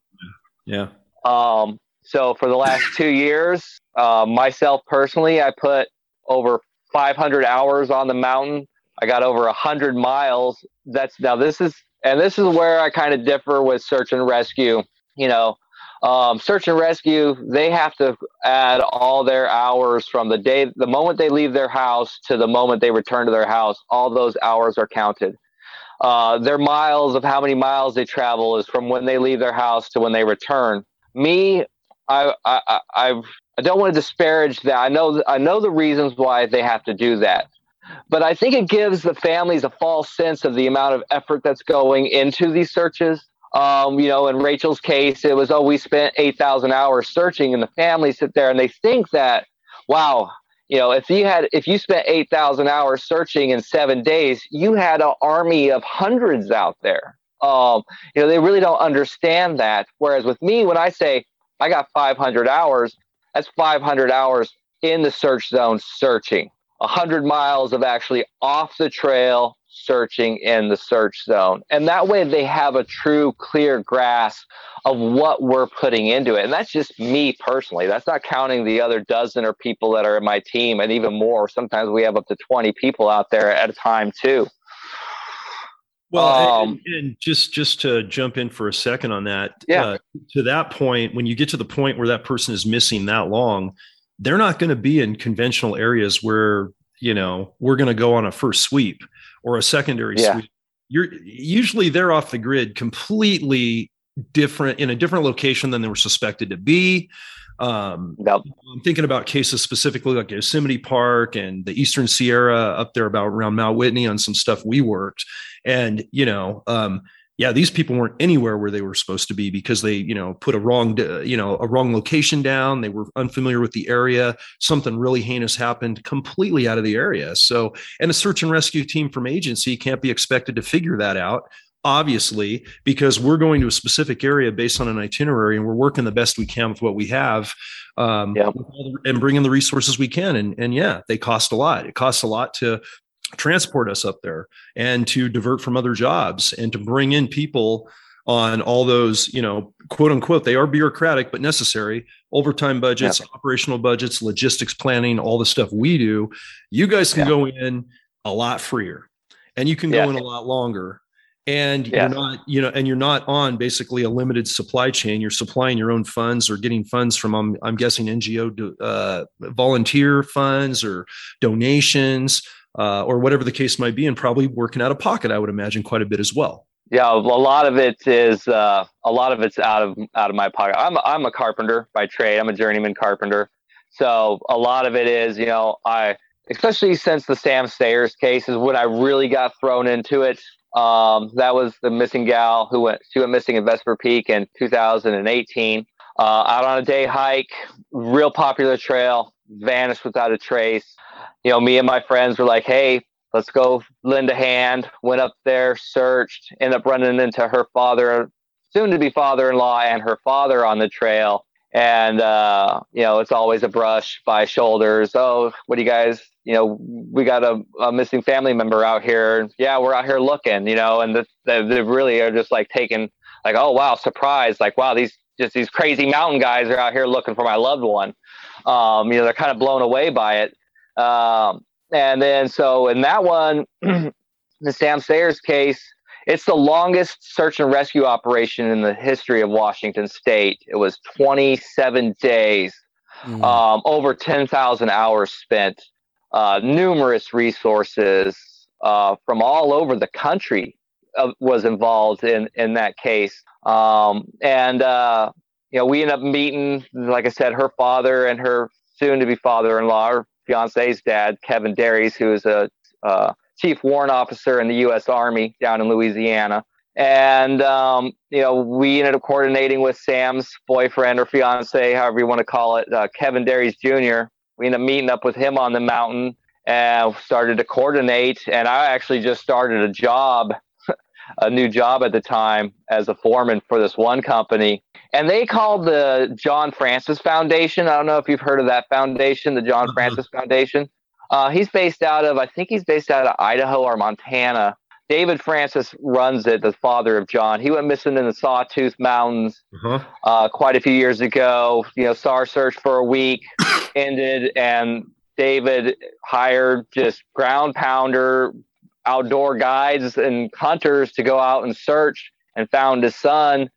[SPEAKER 3] Yeah.
[SPEAKER 4] Um, so for the last two years, uh, myself personally, I put over 500 hours on the mountain. I got over 100 miles. That's now this is, and this is where I kind of differ with search and rescue. You know, um, search and rescue, they have to add all their hours from the day, the moment they leave their house to the moment they return to their house. All those hours are counted. Uh, their miles of how many miles they travel is from when they leave their house to when they return. Me, I, I, I've I don't want to disparage that. I know I know the reasons why they have to do that. But I think it gives the families a false sense of the amount of effort that's going into these searches. Um, you know, in Rachel's case, it was, oh, we spent 8,000 hours searching, and the families sit there and they think that, wow, you know, if you had, if you spent 8,000 hours searching in seven days, you had an army of hundreds out there. Um, you know, they really don't understand that. Whereas with me, when I say I got 500 hours, that's 500 hours in the search zone searching. 100 miles of actually off the trail searching in the search zone. And that way they have a true, clear grasp of what we're putting into it. And that's just me personally. That's not counting the other dozen or people that are in my team, and even more. Sometimes we have up to 20 people out there at a time, too.
[SPEAKER 3] Well, um, and, and, just just to jump in for a second on that,
[SPEAKER 4] yeah. Uh,
[SPEAKER 3] to that point, when you get to the point where that person is missing that long, they're not going to be in conventional areas where you know we're going to go on a first sweep or a secondary yeah. sweep. You're usually they're off the grid, completely different in a different location than they were suspected to be. Um. I'm thinking about cases specifically like Yosemite Park and the Eastern Sierra up there about around Mount Whitney on some stuff we worked. And, you know, um, yeah, these people weren't anywhere where they were supposed to be because they, you know, put a wrong, you know, a wrong location down. They were unfamiliar with the area. Something really heinous happened completely out of the area. So, and a search and rescue team from agency can't be expected to figure that out obviously, because we're going to a specific area based on an itinerary and we're working the best we can with what we have um, yeah. and bringing the resources we can. And, and yeah, they cost a lot. It costs a lot to transport us up there and to divert from other jobs and to bring in people on all those, you know, quote unquote, they are bureaucratic but necessary overtime budgets, yeah. operational budgets, logistics planning, all the stuff we do. You guys can yeah. go in a lot freer and you can go in a lot longer and you're not you know and you're not on basically a limited supply chain you're supplying your own funds or getting funds from i'm, I'm guessing ngo uh, volunteer funds or donations uh, or whatever the case might be and probably working out of pocket i would imagine quite a bit as well.
[SPEAKER 4] Yeah a lot of it is uh, a lot of it's out of out of my pocket. I'm, I'm a carpenter by trade. I'm a journeyman carpenter. So a lot of it is you know i especially since the sam sayers case is when i really got thrown into it. Um, that was the missing gal who went she went missing in Vesper Peak in 2018. Uh, out on a day hike, real popular trail, vanished without a trace. You know, me and my friends were like, "Hey, let's go lend a hand." Went up there, searched, ended up running into her father soon to be father in law and her father on the trail. And, uh, you know, it's always a brush by shoulders. Oh, what do you guys, you know, we got a, a missing family member out here. Yeah, we're out here looking, you know, and the, the, they really are just like taking, like, oh, wow, surprise. Like, wow, these just these crazy mountain guys are out here looking for my loved one. Um, you know, they're kind of blown away by it. Um, and then so in that one, [CLEARS THROAT] the Sam Sayers case, it's the longest search and rescue operation in the history of Washington State. It was 27 days, mm. um, over 10,000 hours spent, uh, numerous resources uh, from all over the country uh, was involved in in that case. Um, and uh, you know, we ended up meeting, like I said, her father and her soon-to-be father-in-law, her fiance's dad, Kevin Darries, who is a uh, chief warrant officer in the U.S. Army down in Louisiana. And, um, you know, we ended up coordinating with Sam's boyfriend or fiance, however you want to call it, uh, Kevin Darries Jr. We ended up meeting up with him on the mountain and started to coordinate. And I actually just started a job, a new job at the time as a foreman for this one company. And they called the Jon Francis Foundation. I don't know if you've heard of that foundation, the Jon uh-huh. Francis Foundation. Uh, he's based out of, I think he's based out of Idaho or Montana. David Francis runs it, the father of Jon. He went missing in the Sawtooth Mountains uh-huh. uh, quite a few years ago. You know, saw search for a week, [COUGHS] ended, and David hired just ground pounder, outdoor guides and hunters to go out and search and found his son.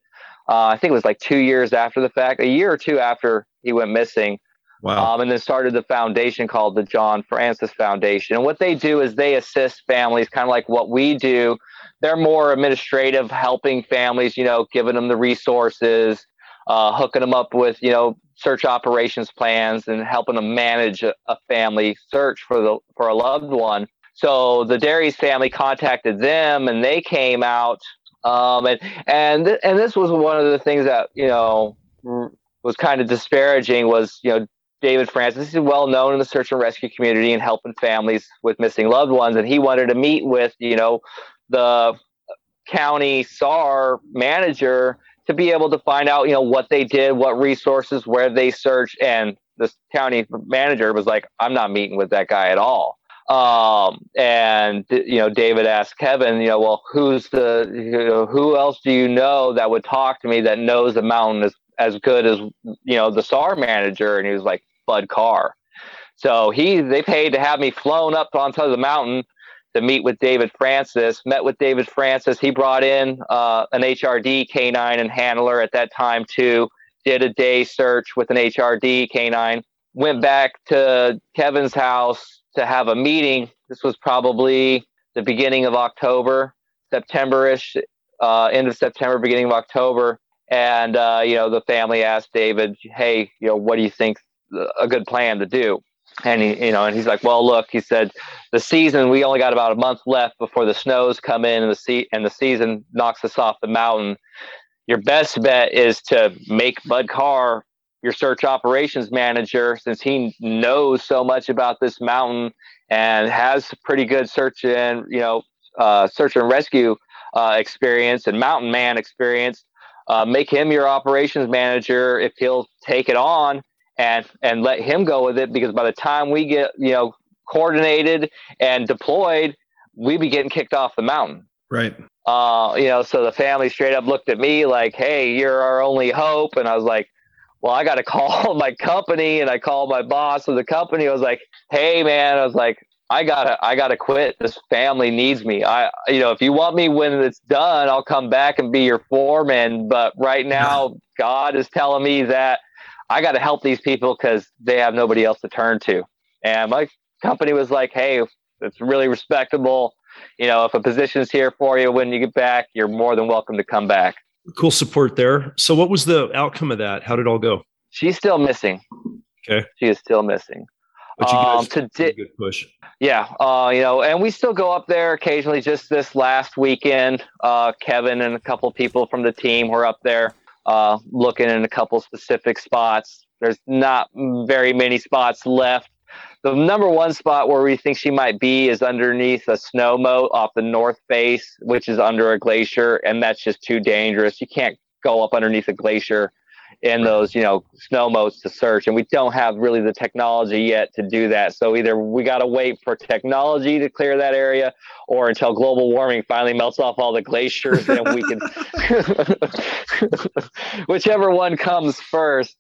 [SPEAKER 4] Uh, I think it was like two years after the fact, a year or two after he went missing. Wow. Um, and then started the foundation called the Jon Francis Foundation. And what they do is they assist families, kind of like what we do. They're more administrative, helping families, you know, giving them the resources, uh, hooking them up with, you know, search operations plans and helping them manage a, a family search for the for a loved one. So the Darries family contacted them, and they came out. Um, and and and this was one of the things that you know was kind of disparaging was you know David Francis is well known in the search and rescue community and helping families with missing loved ones. And he wanted to meet with, you know, the county SAR manager to be able to find out, you know, what they did, what resources, where they searched. And the county manager was like, I'm not meeting with that guy at all. Um, and you know, David asked Kevin, you know, well, who's the, you know, who else do you know that would talk to me that knows the mountain as as good as you know the SAR manager? And he was like, Bud Carr. So he they paid to have me flown up on top of the mountain to meet with David Francis. Met with David Francis. He brought in uh, an HRD canine and handler at that time too. Did a day search with an HRD canine. Went back to Kevin's house to have a meeting. This was probably the beginning of October, September-ish, uh, end of September, beginning of October. And uh, you know, the family asked David, "Hey, you know, what do you think a good plan to do. And he, you know, and he's like, well, look, he said, the season we only got about a month left before the snows come in and the sea and the season knocks us off the mountain. Your best bet is to make Bud Carr your search operations manager, since he knows so much about this mountain and has pretty good search and you know uh, search and rescue uh, experience and mountain man experience. Uh, make him your operations manager if he'll take it on and and let him go with it because by the time we get you know coordinated and deployed, we be getting kicked off the mountain.
[SPEAKER 3] Right.
[SPEAKER 4] Uh, you know, so the family straight up looked at me like, "Hey, you're our only hope," and I was like, "Well, I got to [LAUGHS] call my company," and I called my boss of the company. I was like, "Hey, man," I was like, I gotta I gotta quit. This family needs me. I you know, if you want me when it's done, I'll come back and be your foreman. But right now, God is telling me that I got to help these people because they have nobody else to turn to. And my company was like, hey, it's really respectable. You know, if a position's here for you when you get back, you're more than welcome to come back.
[SPEAKER 3] Cool support there. So, what was the outcome of that? How did it all go?
[SPEAKER 4] She's still missing.
[SPEAKER 3] Okay.
[SPEAKER 4] She is still missing.
[SPEAKER 3] But you guys um, to di- good push.
[SPEAKER 4] Yeah, uh, you know, and we still go up there occasionally. Just this last weekend, uh, Kevin and a couple people from the team were up there uh, looking in a couple specific spots. There's not very many spots left. The number one spot where we think she might be is underneath a snow moat off the north face, which is under a glacier, and that's just too dangerous. You can't go up underneath a glacier in those, you know, snow moats to search. And we don't have really the technology yet to do that. So either we got to wait for technology to clear that area or until global warming finally melts off all the glaciers and we can, [LAUGHS] whichever one comes first.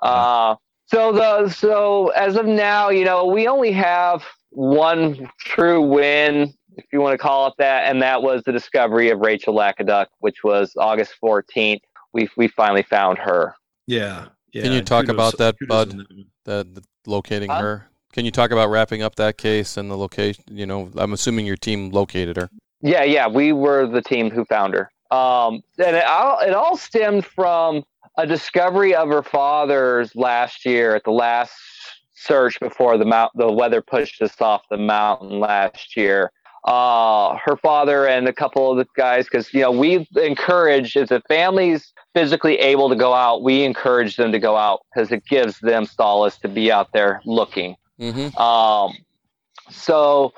[SPEAKER 4] Uh, so the, so as of now, you know, we only have one true win if you want to call it that, and that was the discovery of Rachel Lakoduk, which was August 14th we we finally found her.
[SPEAKER 3] Yeah. yeah.
[SPEAKER 2] Can you talk kudos, about that, Bud? That. the, locating huh? her. Can you talk about wrapping up that case and the location? You know, I'm assuming your team located her.
[SPEAKER 4] Yeah, yeah, we were the team who found her. Um, and it all, it all stemmed from a discovery of her father's last year at the last search before the mount the weather pushed us off the mountain last year uh, her father and a couple of the guys because you know we encourage if the a families physically able to go out, we encourage them to go out because it gives them solace to be out there looking. Mm-hmm. Um, so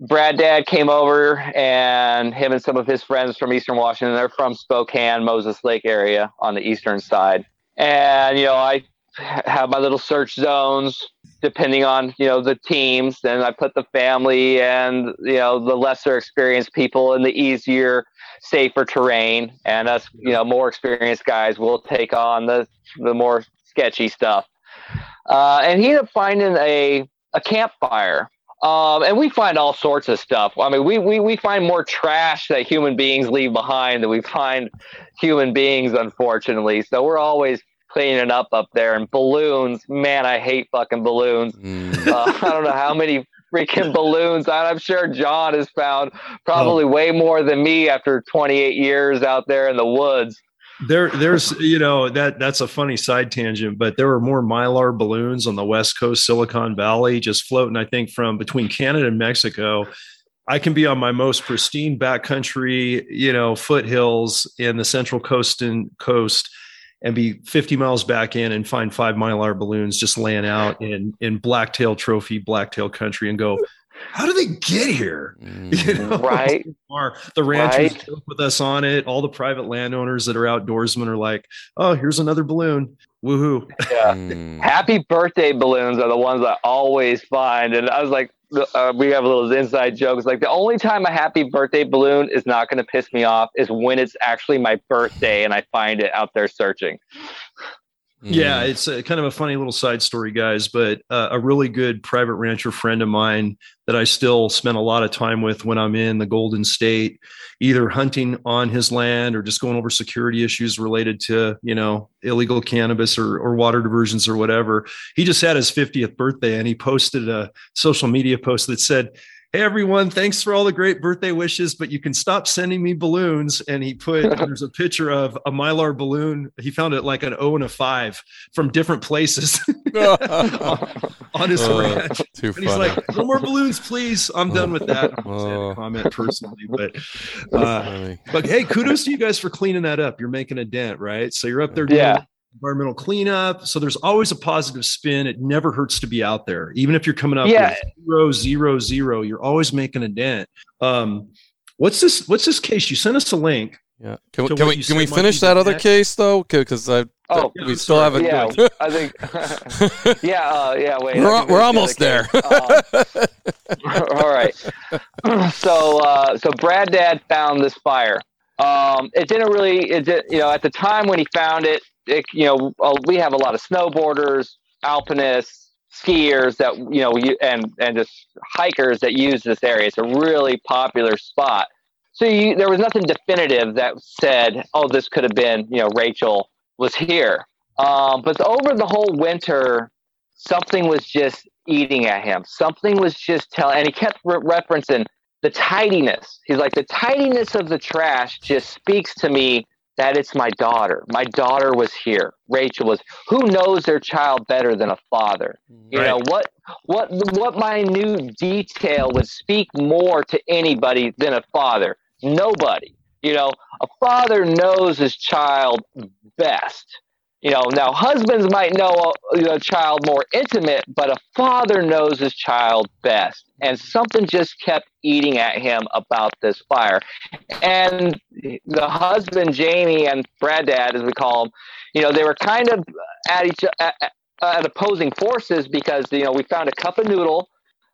[SPEAKER 4] Brad Dad came over and him and some of his friends from Eastern Washington, they're from Spokane, Moses Lake area on the eastern side. And, you know, I have my little search zones depending on you know the teams. Then i put the family and you know the lesser experienced people in the easier safer terrain. And us you know more experienced guys will take on the the more sketchy stuff. Uh, and he ended up finding a a campfire um, and we find all sorts of stuff. I mean, we, we, we find more trash that human beings leave behind than we find human beings, unfortunately. So we're always cleaning up up there and balloons. Man, I hate fucking balloons. Mm. Uh, I don't know how many freaking balloons. I'm sure John has found probably oh. way more than me after 28 years out there in the woods.
[SPEAKER 3] There, there's, you know, that that's a funny side tangent, but there were more mylar balloons on the west coast, Silicon Valley, just floating. I think from between Canada and Mexico. I can be on my most pristine backcountry, you know, foothills in the central coast and coast and be 50 miles back in and find five mylar balloons just laying out in in blacktail trophy blacktail country and go how do they get here [LAUGHS]
[SPEAKER 4] mm. you know right
[SPEAKER 3] the ranchers right. with us on it all the private landowners that are outdoorsmen are like oh here's another balloon woohoo
[SPEAKER 4] yeah mm. happy birthday balloons are the ones i always find and i was like uh, we have a little inside joke. It's like the only time a happy birthday balloon is not going to piss me off is when it's actually my birthday and I find it out there searching.
[SPEAKER 3] Yeah, it's a, kind of a funny little side story, guys. But uh, a really good private rancher friend of mine that I still spend a lot of time with when I'm in the Golden State, either hunting on his land or just going over security issues related to you know illegal cannabis or, or water diversions or whatever. He just had his 50th birthday and he posted a social media post that said, hey everyone thanks for all the great birthday wishes but you can stop sending me balloons. And he put [LAUGHS] there's a picture of a mylar balloon. He found it like an o and a five from different places. [LAUGHS] [LAUGHS] On his uh, ranch. and he's like no more balloons please. I'm done with that. Uh, comment personally but uh, but hey kudos to you guys for cleaning that up. You're making a dent right? So you're up there doing yeah environmental cleanup. So there's always a positive spin. It never hurts to be out there, even if you're coming up yeah. zero, zero, zero. You're always making a dent. Um, what's this? What's this case? You sent us a link.
[SPEAKER 2] Yeah. Can, we, can we, can we finish that other case though? Because I oh we still sorry. haven't.
[SPEAKER 4] Yeah, I think. [LAUGHS] yeah, uh, yeah. Wait,
[SPEAKER 2] we're, we're almost there.
[SPEAKER 4] uh, [LAUGHS] all right. [CLEARS THROAT] So uh, so Brad Dad found this fire. Um, it didn't really. It did, you know at the time when he found it, it, you know, uh, we have a lot of snowboarders, alpinists, skiers that you know, and and just hikers that use this area. It's a really popular spot. So you, there was nothing definitive that said, "Oh, this could have been," you know, Rachel was here. Um, but over the whole winter, something was just eating at him. Something was just telling, and he kept re- referencing the tidiness. He's like, the tidiness of the trash just speaks to me that it's my daughter. My daughter was here. Rachel was. Who knows their child better than a father? You right. know what? What? What minute detail would speak more to anybody than a father? Nobody. You know, a father knows his child best. You know, now husbands might know a, a, child more intimate, but a father knows his child best. And something just kept eating at him about this fire. And the husband, Jamie, and Brad Dad, as we call him, you know, they were kind of at each at, at opposing forces because you know we found a cup of noodle,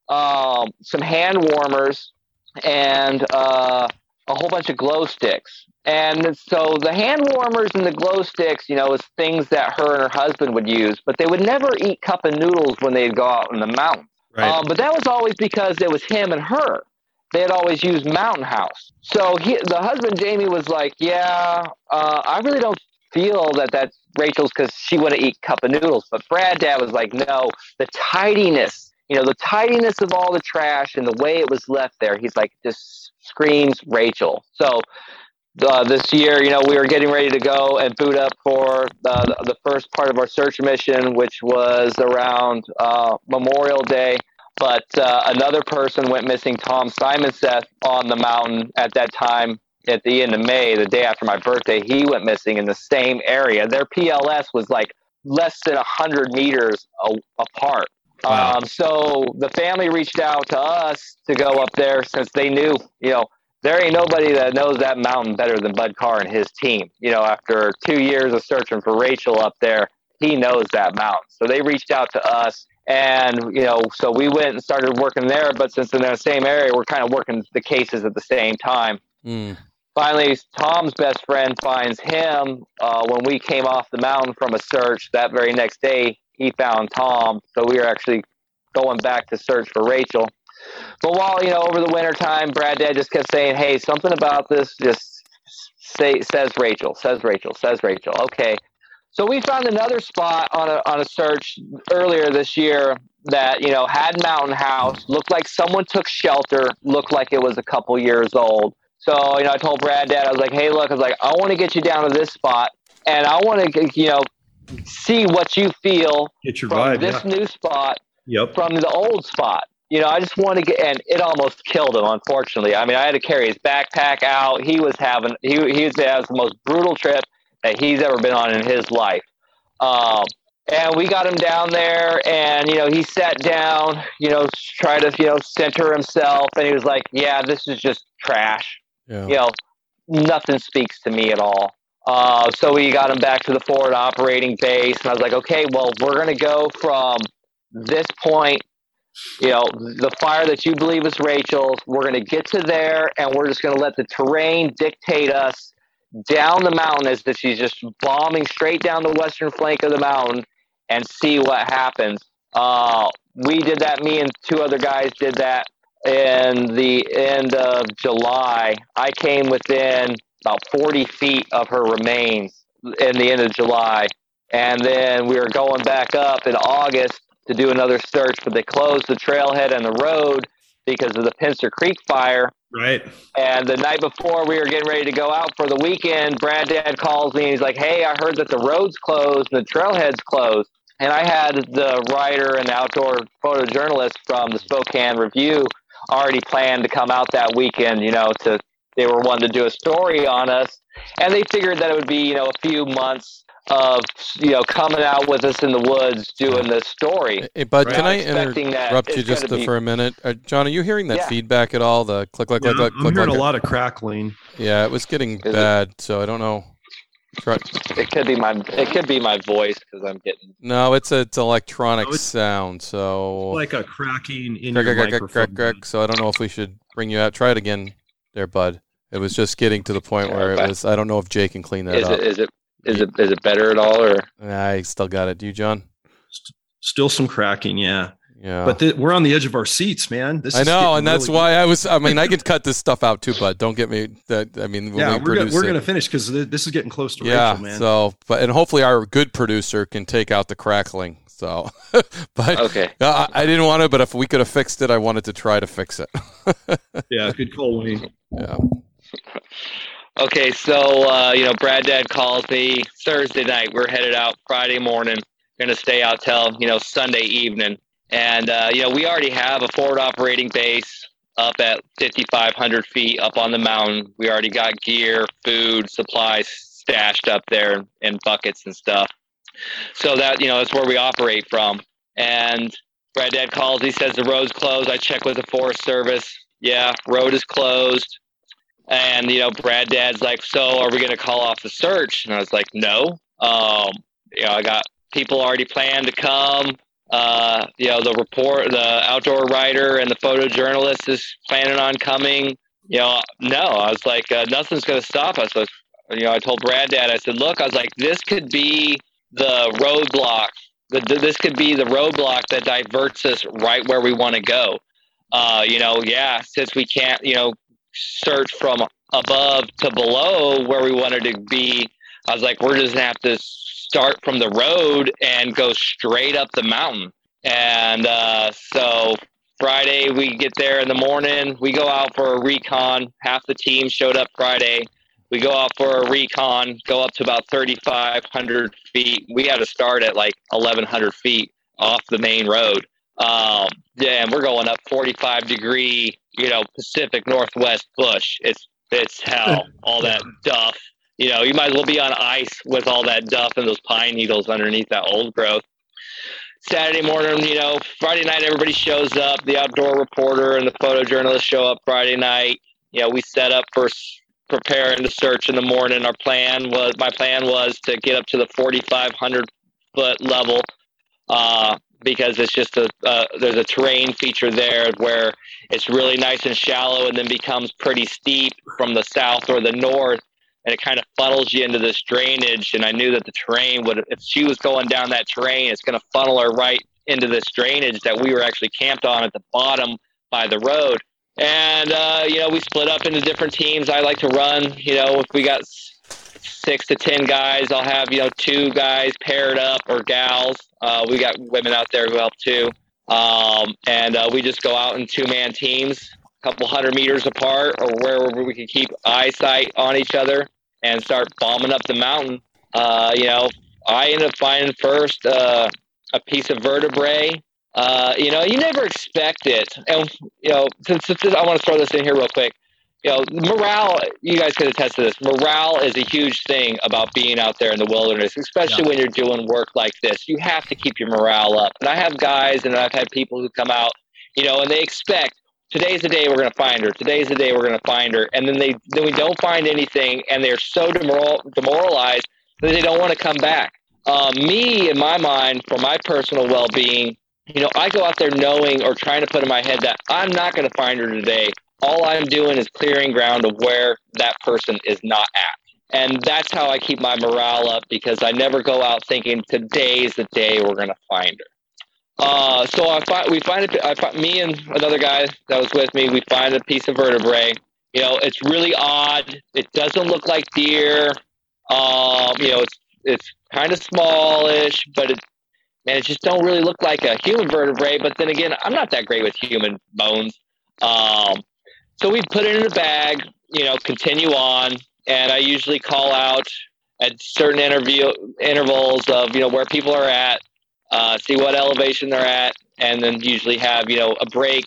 [SPEAKER 4] um, some hand warmers, and uh, a whole bunch of glow sticks. And so the hand warmers and the glow sticks, you know, is things that her and her husband would use, but they would never eat cup of noodles when they'd go out in the mountain. Right. Um, but that was always because it was him and her. They had always used Mountain House. So he, the husband, Jamie, was like, Yeah, uh, I really don't feel that that's Rachel's because she to eat cup of noodles. But Brad Dad was like, No, the tidiness, you know, the tidiness of all the trash and the way it was left there. He's like, Just screams Rachel. So uh, this year, you know, we were getting ready to go and boot up for the, the first part of our search mission, which was around uh, Memorial Day. But uh, another person went missing, Tom Simonseth, on the mountain at that time at the end of May, the day after my birthday. He went missing in the same area. Their PLS was like less than 100 meters a- apart. Wow. Um, so the family reached out to us to go up there since they knew, you know, there ain't nobody that knows that mountain better than Bud Carr and his team. You know, after two years of searching for Rachel up there, he knows that mountain. So they reached out to us, and you know, so we went and started working there. But since they're in the same area, we're kind of working the cases at the same time. Mm. Finally, Tom's best friend finds him uh, when we came off the mountain from a search. That very next day, he found Tom. So we were actually going back to search for Rachel. But while you know over the winter time, Brad Dad just kept saying, "Hey, something about this just say says Rachel, says Rachel, says Rachel." Okay, so we found another spot on a on a search earlier this year that you know had Mountain House, looked like someone took shelter, looked like it was a couple years old. So you know, I told Brad Dad, I was like, "Hey, look, I was like, I want to get you down to this spot, and I want to you know see what you feel
[SPEAKER 3] get your
[SPEAKER 4] from
[SPEAKER 3] vibe,
[SPEAKER 4] this
[SPEAKER 3] yeah.
[SPEAKER 4] new spot."
[SPEAKER 3] Yep.
[SPEAKER 4] From the old spot you know, I just want to get, and it almost killed him. Unfortunately, I mean, I had to carry his backpack out. He was having, he he was the most brutal trip that he's ever been on in his life. Um, and we got him down there, and you know, he sat down, you know, try to you know center himself, and he was like, "Yeah, this is just trash. Yeah. You know, nothing speaks to me at all." Uh, so we got him back to the forward operating base, and I was like, "Okay, well, we're gonna go from this point you know, the fire that you believe is Rachel's, we're going to get to there and we're just going to let the terrain dictate us down the mountain as that she's just bombing straight down the western flank of the mountain and see what happens. Uh, we did that. Me and two other guys did that in the end of July. I came within about 40 feet of her remains in the end of July. And then we were going back up in August to do another search, but they closed the trailhead and the road because of the Pincer Creek fire.
[SPEAKER 3] Right.
[SPEAKER 4] And the night before we were getting ready to go out for the weekend, Brad Dad calls me and he's like, Hey, I heard that the road's closed and the trailhead's closed. And I had the writer and outdoor photojournalist from the Spokane Review already planned to come out that weekend, you know, to they were wanting to do a story on us. And they figured that it would be, you know, a few months of you know coming out with us in the woods doing this story.
[SPEAKER 2] Hey, Bud, right. can I interrupt you just be... for a minute? Uh, John, are you hearing that yeah. feedback at all? The click, click,
[SPEAKER 3] yeah,
[SPEAKER 2] click,
[SPEAKER 3] I'm
[SPEAKER 2] click.
[SPEAKER 3] hearing
[SPEAKER 2] click,
[SPEAKER 3] a lot of crackling.
[SPEAKER 2] Yeah, it was getting Is bad, it? so I don't know.
[SPEAKER 4] Try... It could be my it could be my voice because I'm getting.
[SPEAKER 2] No, it's a, it's electronic no, it's sound, so
[SPEAKER 3] like a cracking in crack, your crack, microphone.
[SPEAKER 2] Crack, crack, so I don't know if we should bring you out. Try it again, there, Bud. It was just getting to the point where it was. I don't know if Jay can clean that
[SPEAKER 4] is
[SPEAKER 2] up.
[SPEAKER 4] It, is it is it is it better at all or?
[SPEAKER 2] I still got it. Do you, John?
[SPEAKER 3] Still some cracking, yeah.
[SPEAKER 2] Yeah.
[SPEAKER 3] But th- we're on the edge of our seats, man.
[SPEAKER 2] This I know, and that's really why I was. I mean, I can [LAUGHS] cut this stuff out too, but don't get me. That I mean,
[SPEAKER 3] yeah, we are gonna, we're gonna finish because th- this is getting close to
[SPEAKER 2] yeah,
[SPEAKER 3] Rachel, man.
[SPEAKER 2] So, but and hopefully our good producer can take out the crackling. So, [LAUGHS] but
[SPEAKER 4] okay,
[SPEAKER 2] I, I, didn't want to, but if we could have fixed it, I wanted to try to fix it. [LAUGHS]
[SPEAKER 3] yeah, good call, Wayne.
[SPEAKER 2] Yeah.
[SPEAKER 4] Okay, so uh, you know, Brad Dad calls me Thursday night. We're headed out Friday morning. Going to stay out till you know Sunday evening, and uh, you know we already have a forward operating base up at 5,500 feet up on the mountain. We already got gear, food, supplies stashed up there in buckets and stuff. So that you know that's where we operate from. And Brad Dad calls. He says the road's closed. I check with the Forest Service. Yeah, road is closed. And you know, Brad Dad's like, "So, are we going to call off the search?" And I was like, "No. Um, you know, I got people already planned to come. Uh, you know, the report, the outdoor writer, and the photojournalist is planning on coming. You know, no. I was like, uh, nothing's going to stop us. Was, you know, I told Brad Dad, I said, look, I was like, this could be the roadblock. This could be the roadblock that diverts us right where we want to go. Uh, you know, yeah, since we can't, you know, search from above to below where we wanted to be, I was like, we're just gonna have to start from the road and go straight up the mountain. And uh, so Friday we get there in the morning. We go out for a recon. Half the team showed up Friday. We go out for a recon, go up to about 3,500 feet. We had to start at like 1,100 feet off the main road. Um, yeah, and we're going up 45 degree, you know, Pacific Northwest bush. It's it's hell. [LAUGHS] All that duff. You know, you might as well be on ice with all that duff and those pine needles underneath that old growth. Saturday morning, you know, Friday night, everybody shows up. The outdoor reporter and the photojournalist show up Friday night. You know, we set up for preparing to search in the morning. Our plan was, my plan was to get up to the 4,500 foot level. Uh, because it's just a uh, there's a terrain feature there where it's really nice and shallow and then becomes pretty steep from the south or the north and it kind of funnels you into this drainage and i knew that the terrain would if she was going down that terrain it's going to funnel her right into this drainage that we were actually camped on at the bottom by the road. And uh, you know we split up into different teams. I like to run you know if we got six to ten guys. I'll have you know two guys paired up or gals. Uh, we got women out there who help too, um, and uh, we just go out in two man teams, a couple hundred meters apart, or wherever we can keep eyesight on each other and start bombing up the mountain. Uh, you know, I end up finding first uh, a piece of vertebrae. Uh, you know, you never expect it, and you know, since, since I want to throw this in here real quick you know, morale, you guys can attest to this. Morale is a huge thing about being out there in the wilderness, especially yeah. when you're doing work like this. You have to keep your morale up. And I have guys and I've had people who come out, you know, and they expect today's the day we're going to find her. Today's the day we're going to find her. And then they, then we don't find anything and they're so demoral, demoralized that they don't want to come back. Uh, me, in my mind, for my personal well being, you know, I go out there knowing or trying to put in my head that I'm not going to find her today all I'm doing is clearing ground of where that person is not at. And that's how I keep my morale up because I never go out thinking today's the day we're going to find her. Uh, so I find we find it. I find me and another guy that was with me. We find a piece of vertebrae. You know, it's really odd. It doesn't look like deer. Um, you know, it's it's kind of smallish, but it man, it just don't really look like a human vertebrae. But then again, I'm not that great with human bones. Um, so we put it in a bag, you know, continue on, and I usually call out at certain interview intervals of you know where people are at, uh, see what elevation they're at, and then usually have you know a break,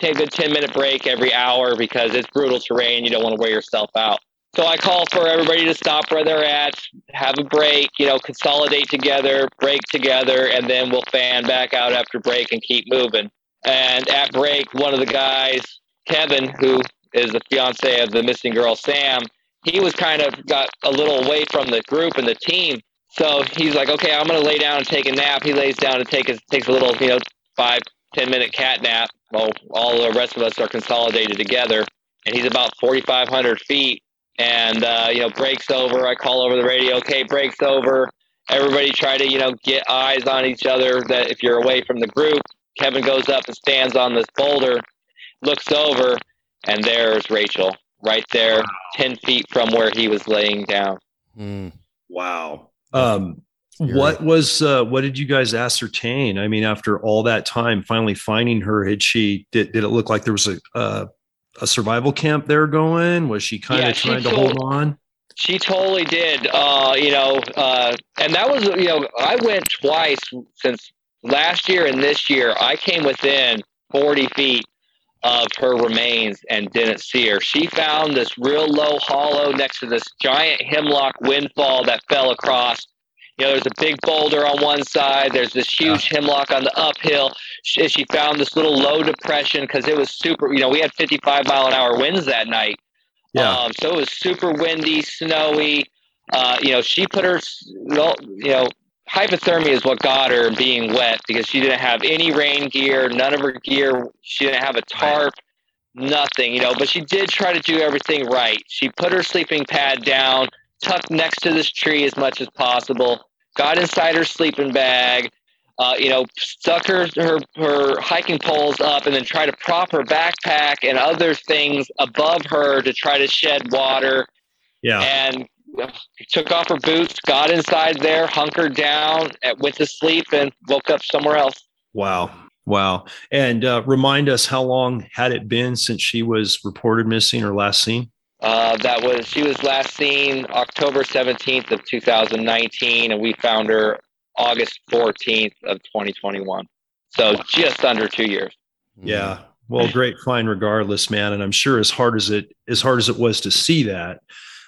[SPEAKER 4] take a good ten minute break every hour because it's brutal terrain. You don't want to wear yourself out. So I call for everybody to stop where they're at, have a break, you know, consolidate together, break together, and then we'll fan back out after break and keep moving. And at break, one of the guys Kevin, who is the fiance of the missing girl, Sam, he was kind of got a little away from the group and the team. So he's like, okay, I'm to lay down and take a nap. He lays down and take a, takes a little, you know, five, ten minute cat nap while all the rest of us are consolidated together. And he's about 4,500 feet and, uh, you know, breaks over. I call over the radio, okay, breaks over. Everybody try to, you know, get eyes on each other that if you're away from the group. Kevin goes up and stands on this boulder looks over, and there's Rachel right there, wow. 10 feet from where he was laying down.
[SPEAKER 3] Mm. Wow. Um, what was uh, what did you guys ascertain? I mean, after all that time, finally finding her, had she did, did it look like there was a uh, a survival camp there going? Was she kind yeah, of trying to hold on?
[SPEAKER 4] She totally did. Uh, you know, uh, and that was you know, I went twice since last year and this year. I came within forty feet of her remains and didn't see her. She found this real low hollow next to this giant hemlock windfall that fell across, You know, there's a big boulder on one side. There's this huge yeah. hemlock on the uphill. She, she found this little low depression because it was super. You know, we had 55 mile an hour winds that night. Yeah. Um, so it was super windy, snowy. Uh, you know, she put her, you know, hypothermia is what got her being wet because she didn't have any rain gear, none of her gear. She didn't have a tarp, nothing, you know, but she did try to do everything right. She put her sleeping pad down, tucked next to this tree as much as possible, got inside her sleeping bag, uh, you know, stuck her, her her hiking poles up, and then try to prop her backpack and other things above her to try to shed water.
[SPEAKER 3] Yeah.
[SPEAKER 4] And took off her boots, got inside there, hunkered down, went to sleep, and woke up somewhere else.
[SPEAKER 3] Wow. Wow. And uh, remind us how long had it been since she was reported missing or last seen?
[SPEAKER 4] Uh, that was she was last seen October 17th of 2019, and we found her August 14th of 2021. So just under two years.
[SPEAKER 3] Yeah. Well, great find regardless, man. And I'm sure as hard as it as hard as it was to see that,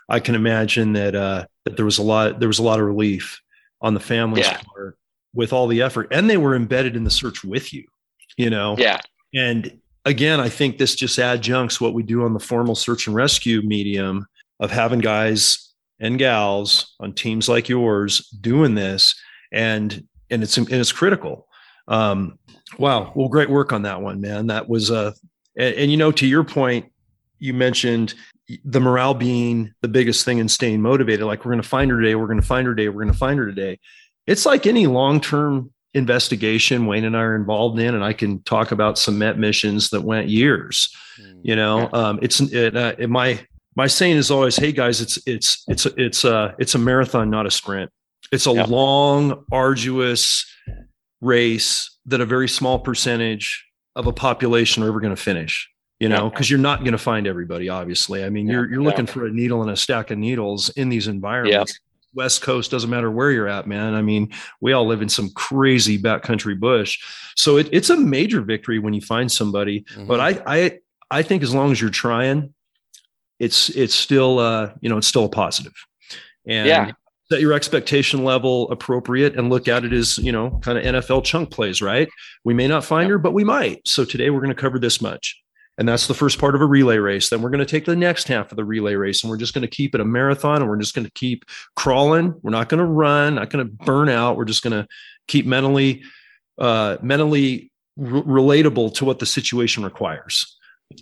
[SPEAKER 3] I can imagine that uh, that there was a lot there was a lot of relief on the family's yeah. part with all the effort, and they were embedded in the search with you. You know,
[SPEAKER 4] yeah.
[SPEAKER 3] And again, I think this just adjuncts what we do on the formal search and rescue medium of having guys and gals on teams like yours doing this, and and it's and it's critical. Um, wow, well, great work on that one, man. That was uh, and, and you know, to your point, you mentioned the morale being the biggest thing and staying motivated. Like we're going to find her today. We're going to find her today. We're going to find her today. It's like any long term investigation Wayne and I are involved in, and I can talk about some Met missions that went years. Hmm. You know, um, it's it, uh, it, my my saying is always, "Hey guys, it's it's it's it's a it's a marathon, not a sprint. It's a yeah. long, arduous race that a very small percentage of a population are ever going to finish." You know, because you're not going to find everybody. Obviously, I mean, you're you're looking for a needle in a stack of needles in these environments. West Coast doesn't matter where you're at, man. I mean, we all live in some crazy backcountry bush, so it, it's a major victory when you find somebody. Mm-hmm. But I I I think as long as you're trying, it's it's still uh you know it's still a positive. And yeah. set your expectation level appropriate and look at it as you know kind of NFL chunk plays. Right? We may not find her, but we might. So today we're going to cover this much and that's the first part of a relay race. Then we're going to take the next half of the relay race and we're just going to keep it a marathon and we're just going to keep crawling. We're not going to run, not going to burn out. We're just going to keep mentally, uh, mentally r- relatable to what the situation requires.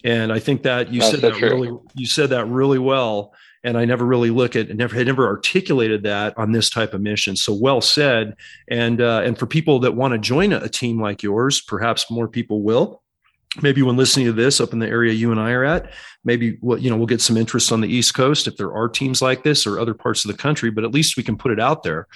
[SPEAKER 3] And I think that you that's said that true. really, you said that really well. And I never really look at, never had never articulated that on this type of mission. So well said. And uh, and for people that want to join a, a team like yours, perhaps more people will maybe when listening to this up in the area you and I are at, maybe we'll, you know, we'll get some interest on the East Coast if there are teams like this or other parts of the country, but at least we can put it out there.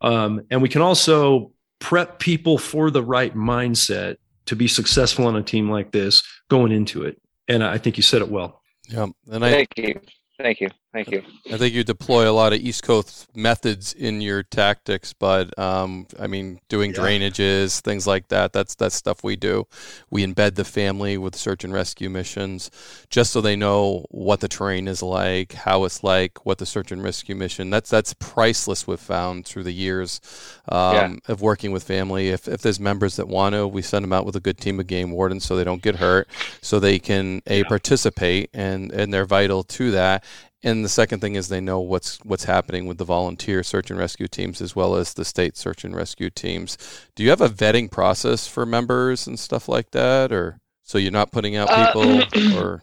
[SPEAKER 3] Um, and we can also prep people for the right mindset to be successful on a team like this going into it. And I think you said it well.
[SPEAKER 2] Yeah. And I,
[SPEAKER 4] thank you. Thank you. Thank you.
[SPEAKER 2] I think you deploy a lot of East Coast methods in your tactics, but um, I mean, doing yeah. drainages, things like that. That's that's stuff we do. We embed the family with search and rescue missions, just so they know what the terrain is like, how it's like, what the search and rescue mission. That's that's priceless. We've found through the years um, yeah. of working with family. If if there's members that want to, we send them out with a good team of game wardens so they don't get hurt, so they can a yeah. participate and and they're vital to that and the second thing is they know what's what's happening with the volunteer search and rescue teams as well as the state search and rescue teams. Do you have a vetting process for members and stuff like that, or so you're not putting out uh, people, uh, [CLEARS THROAT] or?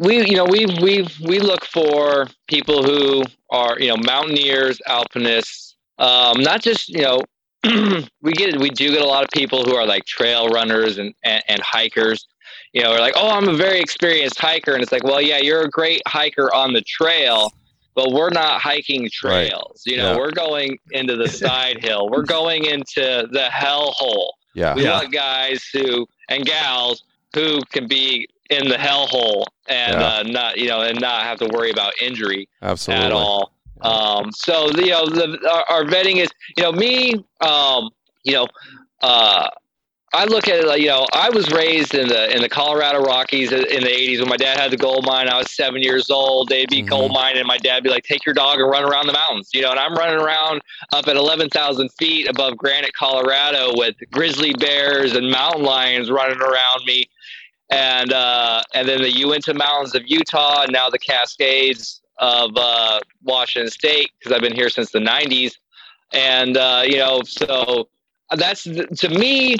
[SPEAKER 4] We you know we we we look for people who are you know mountaineers, alpinists, um, not just you know [CLEARS THROAT] we get we do get a lot of people who are like trail runners and, and, and hikers you know, we're like, oh, I'm a very experienced hiker. And it's like, well, yeah, you're a great hiker on the trail, but we're not hiking trails. Right. You know, yeah. we're going into the side hill, we're going into the hell hole.
[SPEAKER 2] Yeah.
[SPEAKER 4] We
[SPEAKER 2] yeah.
[SPEAKER 4] want guys who and gals who can be in the hell hole and yeah. uh, not, you know, and not have to worry about injury
[SPEAKER 2] Absolutely.
[SPEAKER 4] at all. Um, so, you know, the, our, our vetting is, you know, me, um, you know, uh, I look at it like you know I was raised in the in the Colorado Rockies in the '80s when my dad had the gold mine. I was seven years old. They'd be mm-hmm. gold mine, and my dad'd be like, "Take your dog and run around the mountains," you know. And I'm running around up at 11,000 feet above Granite, Colorado, with grizzly bears and mountain lions running around me, and uh, and then the Uinta Mountains of Utah, and now the Cascades of uh, Washington State because I've been here since the '90s, and uh, you know, so that's to me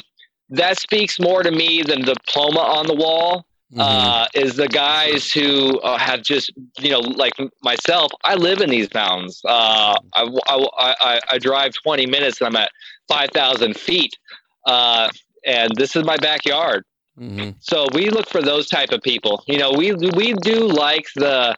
[SPEAKER 4] that speaks more to me than the diploma on the wall. Mm-hmm. Uh, is the guys who uh, have just you know like myself. I live in these mountains. Uh, I, I, I, I, drive 20 minutes and I'm at 5,000 feet, uh, and this is my backyard. Mm-hmm. So we look for those type of people. You know, we we do like the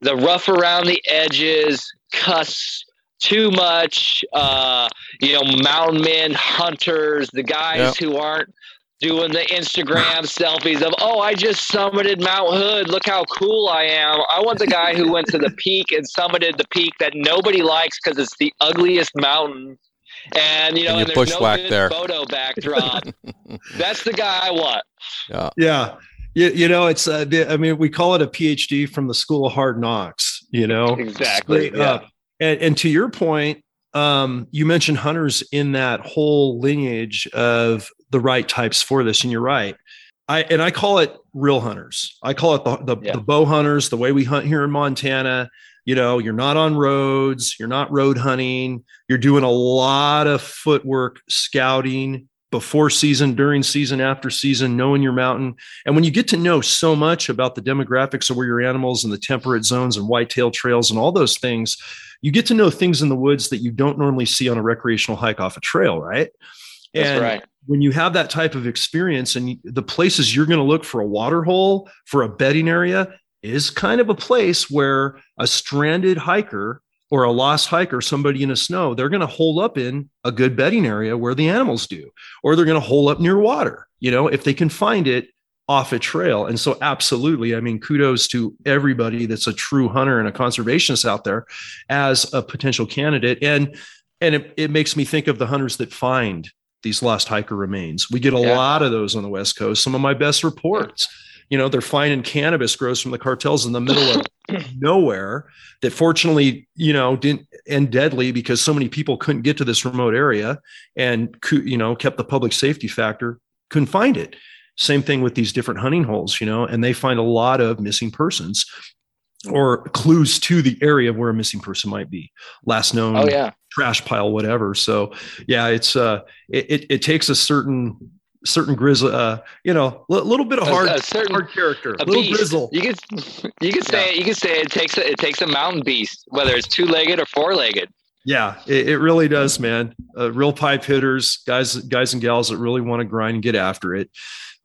[SPEAKER 4] the rough around the edges, cuss too much. Uh, you know, mountain men, hunters, the guys yep. who aren't doing the Instagram [LAUGHS] selfies of, oh, I just summited Mount Hood. Look how cool I am. I want the guy who [LAUGHS] went to the peak and summited the peak that nobody likes because it's the ugliest mountain. And you know, and, and there's no good there. photo backdrop. [LAUGHS] That's the guy I want.
[SPEAKER 3] Yeah. Yeah. You, you know, it's, uh, I mean, we call it a PhD from the School of Hard Knocks, you know?
[SPEAKER 4] Exactly. Yeah.
[SPEAKER 3] And, and to your point, um, you mentioned hunters in that whole lineage of the right types for this, and you're right. I and I call it real hunters. I call it the the, yeah. the bow hunters, the way we hunt here in Montana. You know, you're not on roads, you're not road hunting, you're doing a lot of footwork scouting before season, during season, after season, knowing your mountain. And when you get to know so much about the demographics of where your animals and the temperate zones and whitetail trails and all those things, you get to know things in the woods that you don't normally see on a recreational hike off a trail, right?
[SPEAKER 4] That's and right.
[SPEAKER 3] when you have that type of experience and the places you're going to look for a water hole, for a bedding area, is kind of a place where a stranded hiker or a lost hiker, somebody in the snow, they're going to hole up in a good bedding area where the animals do, or they're going to hole up near water. You know, if they can find it off a trail. And so, absolutely, I mean, kudos to everybody that's a true hunter and a conservationist out there as a potential candidate. And and it, it makes me think of the hunters that find these lost hiker remains. We get a yeah. lot of those on the West Coast. Some of my best reports. You know, they're finding cannabis grows from the cartels in the middle of [COUGHS] nowhere that fortunately, you know, didn't end deadly because so many people couldn't get to this remote area and, you know, kept the public safety factor, couldn't find it. Same thing with these different hunting holes, you know, and they find a lot of missing persons or clues to the area where a missing person might be. Last known
[SPEAKER 4] oh, yeah.
[SPEAKER 3] trash pile, whatever. So yeah, it's uh it, it, it takes a certain certain grizzle, uh, you know, a little bit of hard, a, a certain, hard character, a little beast. grizzle.
[SPEAKER 4] You could, you could say, yeah. you could say it takes a, it takes a mountain beast, whether it's two legged or four legged.
[SPEAKER 3] Yeah, it, it, really does, man. Uh, real pipe hitters, guys, guys and gals that really want to grind and get after it.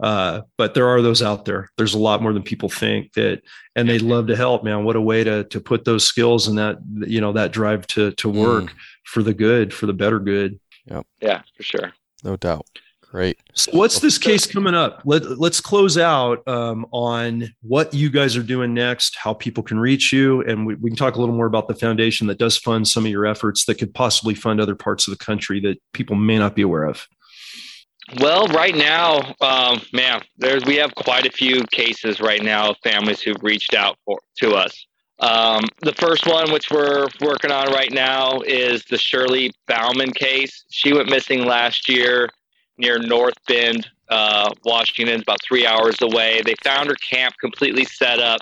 [SPEAKER 3] Uh, but there are those out there. There's a lot more than people think that, and they love to help, man. What a way to to put those skills and that you know that drive to to work mm. for the good, for the better good.
[SPEAKER 2] Yep.
[SPEAKER 4] Yeah, for sure.
[SPEAKER 2] No doubt. Great.
[SPEAKER 3] So what's this case coming up? Let, let's close out um, on what you guys are doing next, how people can reach you, and we, we, can talk a little more about the foundation that does fund some of your efforts that could possibly fund other parts of the country that people may not be aware of.
[SPEAKER 4] Well, right now, um, man, there's we have quite a few cases right now of families who've reached out for to us. Um, the first one, which we're working on right now, is the Shirley Bauman case. She went missing last year near North Bend, uh, Washington, about three hours away. They found her camp completely set up,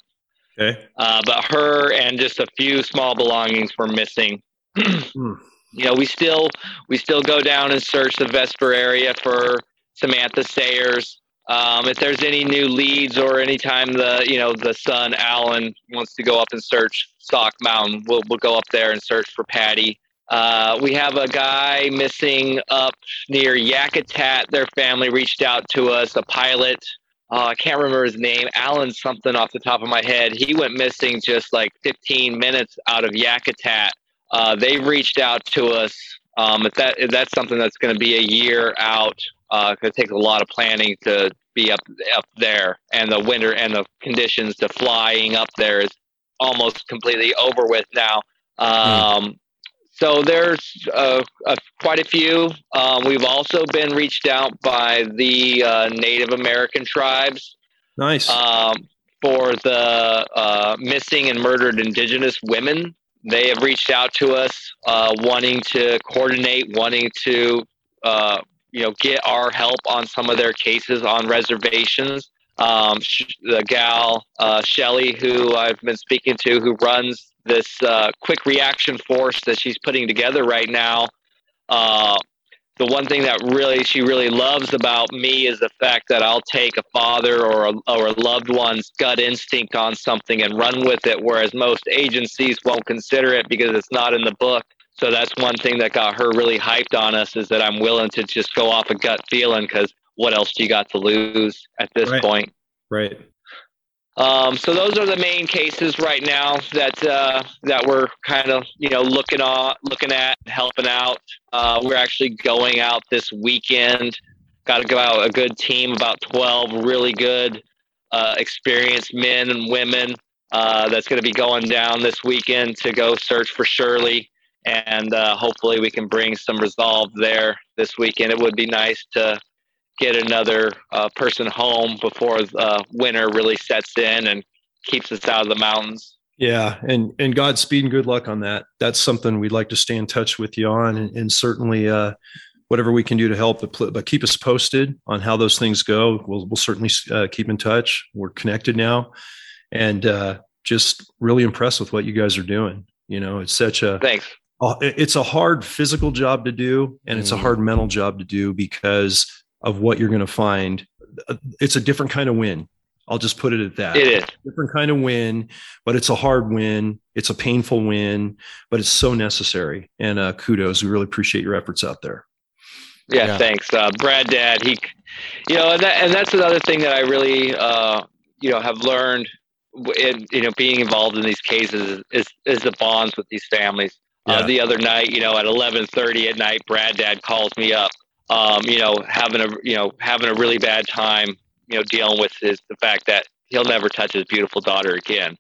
[SPEAKER 3] okay.
[SPEAKER 4] uh, but her and just a few small belongings were missing. [CLEARS THROAT] Hmm you know, we still we still go down and search the Vesper area for Samantha Sayers. Um, if there's any new leads or anytime the you know the son Alan wants to go up and search Stock Mountain, we'll we'll go up there and search for Patty. Uh, we have a guy missing up near Yakutat. Their family reached out to us. A pilot, uh, I can't remember his name, Alan something off the top of my head. He went missing just like 15 minutes out of Yakutat uh, they've reached out to us. Um, if that if that's something that's going to be a year out, because uh, it takes a lot of planning to be up up there, and the winter and the conditions to flying up there is almost completely over with now. Um, mm. so there's uh, quite a few. Um, we've also been reached out by the uh, Native American tribes.
[SPEAKER 3] Nice.
[SPEAKER 4] Um, for the uh, missing and murdered Indigenous women, they have reached out to us, uh, wanting to coordinate, wanting to uh, you know get our help on some of their cases on reservations. Um, the gal uh, Shelly, who I've been speaking to, who runs this uh, quick reaction force that she's putting together right now. The one thing that really she really loves about me is the fact that I'll take a father or a, or a loved one's gut instinct on something and run with it, whereas most agencies won't consider it because it's not in the book. So that's one thing that got her really hyped on us is that I'm willing to just go off a gut feeling because what else do you got to lose at this
[SPEAKER 3] right.
[SPEAKER 4] point?
[SPEAKER 3] Right.
[SPEAKER 4] Um, so those are the main cases right now that uh, that we're kind of you know looking on looking at helping out. Uh, we're actually going out this weekend. Got to go out a good team, about twelve really good, uh, experienced men and women. Uh, that's going to be going down this weekend to go search for Shirley, and uh, hopefully we can bring some resolve there this weekend. It would be nice to get another uh, person home before the winter really sets in and keeps us out of the mountains.
[SPEAKER 3] Yeah, and and Godspeed and good luck on that. That's something we'd like to stay in touch with you on, and, and certainly uh, whatever we can do to help. But, but, keep us posted on how those things go. We'll we'll certainly uh, keep in touch. We're connected now, and uh, just really impressed with what you guys are doing. You know, it's such a
[SPEAKER 4] thanks.
[SPEAKER 3] It's a hard physical job to do, and it's a mm. hard mental job to do because of what you're going to find. It's a different kind of win. I'll just put it at that.
[SPEAKER 4] It is
[SPEAKER 3] different kind of win, but it's a hard win. It's a painful win, but it's so necessary. And uh, kudos. We really appreciate your efforts out there.
[SPEAKER 4] Yeah, yeah. thanks, uh, Brad. Dad, he, you know, and, that, and that's another thing that I really, uh, you know, have learned in you know being involved in these cases is is the bonds with these families. Uh, yeah. Uh, the other night, you know, at eleven thirty at night, Brad Dad calls me up um, you know, having a you know having a really bad time, you know, dealing with his the fact that he'll never touch his beautiful daughter again.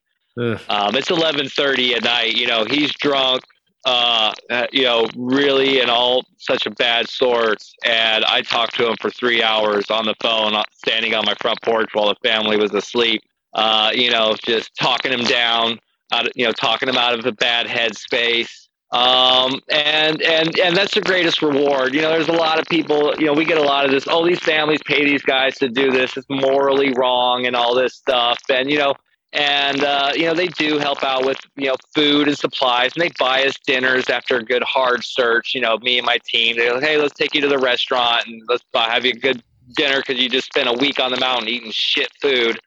[SPEAKER 4] Um, it's eleven thirty at night. You know, he's drunk. Uh, uh, you know, really in all such a bad sorts. And I talked to him for three hours on the phone, uh, standing on my front porch while the family was asleep. Uh, you know, just talking him down, out of, you know, talking him out of a bad headspace um, and and and that's the greatest reward. You know, there's a lot of people. You know, we get a lot of this. Oh, these families pay these guys to do this. It's morally wrong and all this stuff. And you know, and uh, you know they do help out with you know food and supplies, and they buy us dinners after a good hard search. You know, me and my team. They go, hey, let's take you to the restaurant and let's have you a good dinner because you just spent a week on the mountain eating shit food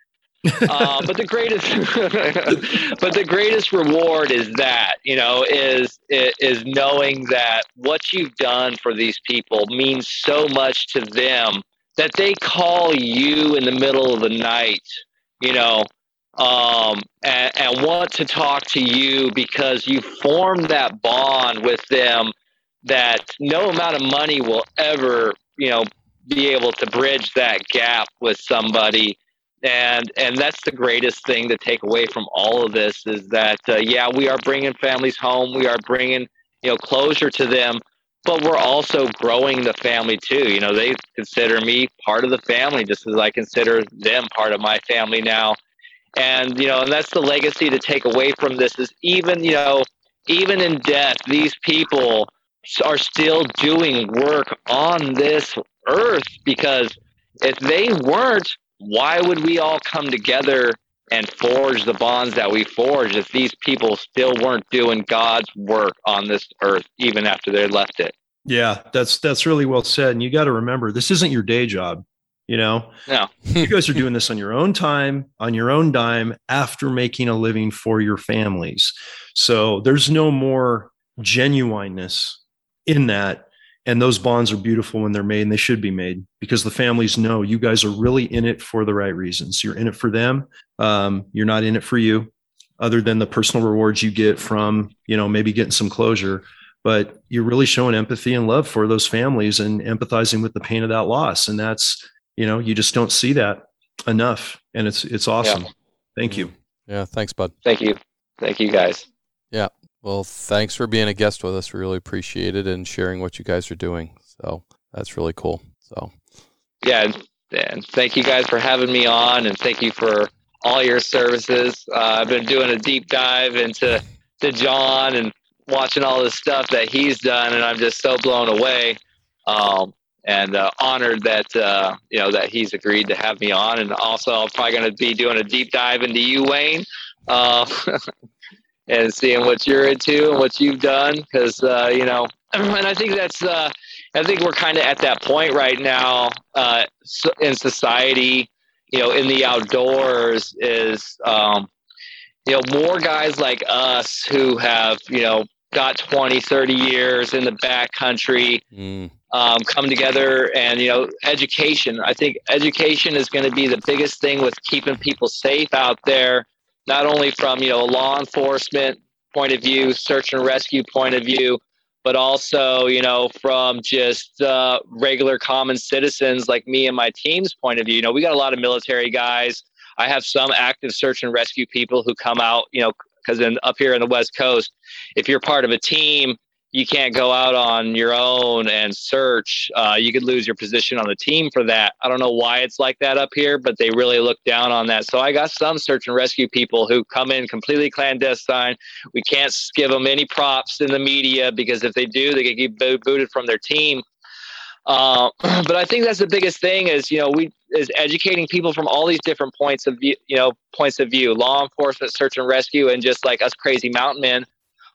[SPEAKER 4] uh, but the greatest, [LAUGHS] but the greatest reward is that you know is is knowing that what you've done for these people means so much to them that they call you in the middle of the night, you know, um, and, and want to talk to you because you formed that bond with them that no amount of money will ever, you know, be able to bridge that gap with somebody and and that's the greatest thing to take away from all of this is that uh, yeah we are bringing families home. We are bringing you know closure to them but we're also growing the family too. You know they consider me part of the family just as i consider them part of my family now. And you know and that's the legacy to take away from this is even you know even in death these people are still doing work on this earth because if they weren't why would we all come together and forge the bonds that we forged if these people still weren't doing God's work on this earth even after they left it?
[SPEAKER 3] Yeah, that's that's really well said. And you got to remember, this isn't your day job. You know,
[SPEAKER 4] no, [LAUGHS]
[SPEAKER 3] you guys are doing this on your own time, on your own dime, after making a living for your families. So there's no more genuineness in that and those bonds are beautiful when they're made and they should be made because the families know you guys are really in it for the right reasons. You're in it for them. Um, you're not in it for you other than the personal rewards you get from you know maybe getting some closure. But you're really showing empathy and love for those families and empathizing with the pain of that loss. And that's you know you just don't see that enough. And it's it's awesome. Yeah. thank you.
[SPEAKER 2] Yeah thanks bud.
[SPEAKER 4] Thank you. Thank you guys.
[SPEAKER 2] yeah Well, thanks for being a guest with us. We really appreciate it and sharing what you guys are doing. So that's really cool. So,
[SPEAKER 4] yeah, and thank you guys for having me on, and thank you for all your services. Uh, I've been doing a deep dive into to Jon and watching all the stuff that he's done, and I'm just so blown away. Um, and uh, honored that uh, you know that he's agreed to have me on. And also, I'm probably going to be doing a deep dive into you, Wayne, uh, [LAUGHS] and seeing what you're into and what you've done. Because uh, you know, and I think that's uh, I think we're kind of at that point right now uh, in society. You know, in the outdoors is um, you know more guys like us who have you know got 20 30 years in the backcountry mm um, come together and you know education i think education is going to be the biggest thing with keeping people safe out there not only from you know a law enforcement point of view search and rescue point of view but also you know from just uh, regular common citizens like me and my team's point of view. You know we got a lot of military guys. I have some active search and rescue people who come out you know because up here in the west coast if you're part of a team you can't go out on your own and search. Uh, you could lose your position on the team for that. I don't know why it's like that up here, but they really look down on that. So I got some search and rescue people who come in completely clandestine. We can't give them any props in the media because if they do, they get booted from their team. Uh, [CLEARS THROAT] but I think that's the biggest thing is you know we is educating people from all these different points of view, you know points of view, law enforcement, search and rescue, and just like us crazy mountain men.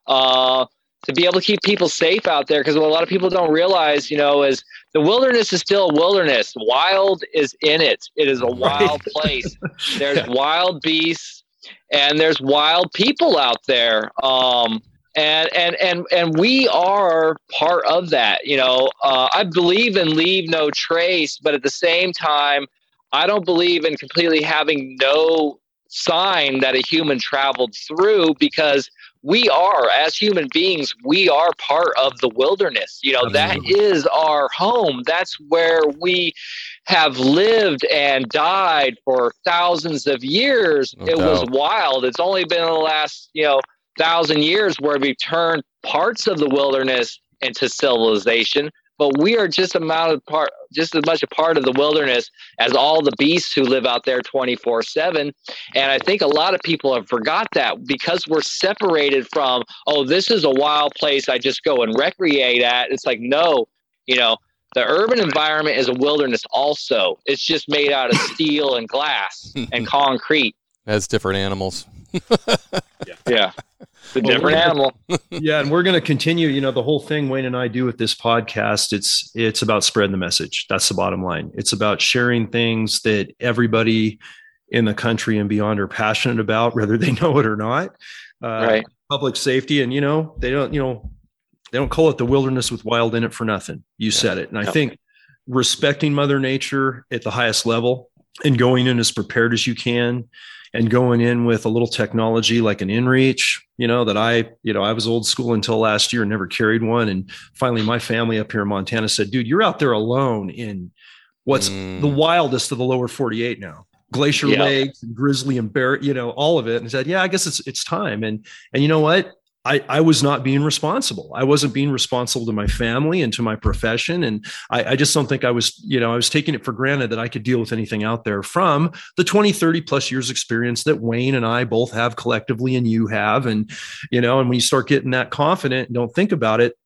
[SPEAKER 4] Uh, to be able to keep people safe out there because what a lot of people don't realize you know is the wilderness is still a wilderness. Wild is in it. It is a wild right. place. [LAUGHS] There's yeah. wild beasts and there's wild people out there. Um, and and and and we are part of that you know. Uh, i believe in leave no trace but at the same time i don't believe in completely having no sign that a human traveled through because we are as human beings we are part of the wilderness. You know Absolutely. that is our home. That's where we have lived and died for thousands of years. No it doubt. was wild. It's only been the last you know thousand years where we've turned parts of the wilderness into civilization but we are just amount of part just as much a part of the wilderness as all the beasts who live out there 24 7 and i think a lot of people have forgot that because we're separated from oh this is a wild place i just go and recreate at. It's like no you know the urban environment is a wilderness also. It's just made out of [LAUGHS] steel and glass and [LAUGHS] concrete.
[SPEAKER 2] Has different animals. [LAUGHS]
[SPEAKER 4] Yeah. yeah a different animal. [LAUGHS]
[SPEAKER 3] yeah, and we're going to continue. You know, the whole thing Wayne and I do with this podcast, it's it's about spreading the message. That's the bottom line. It's about sharing things that everybody in the country and beyond are passionate about, whether they [LAUGHS] know it or not.
[SPEAKER 4] Uh, right.
[SPEAKER 3] Public safety, and you know, they don't. You know, they don't call it the wilderness with wild in it for nothing. You said it, and I think respecting Mother Nature at the highest level and going in as prepared as you can and going in with a little technology like an inreach you know that i you know i was old school until last year and never carried one. And finally my family up here in montana said dude you're out there alone in what's mm. the wildest of the lower 48 now. Glacier yeah. lakes and grizzly and bear you know all of it. And said yeah i guess it's it's time. And and you know what I, I was not being responsible. I wasn't being responsible to my family and to my profession. And I, I, just don't think I was, you know, I was taking it for granted that I could deal with anything out there from the 20, 30 plus years experience that Wayne and I both have collectively and you have. And, you know, and when you start getting that confident and don't think about it,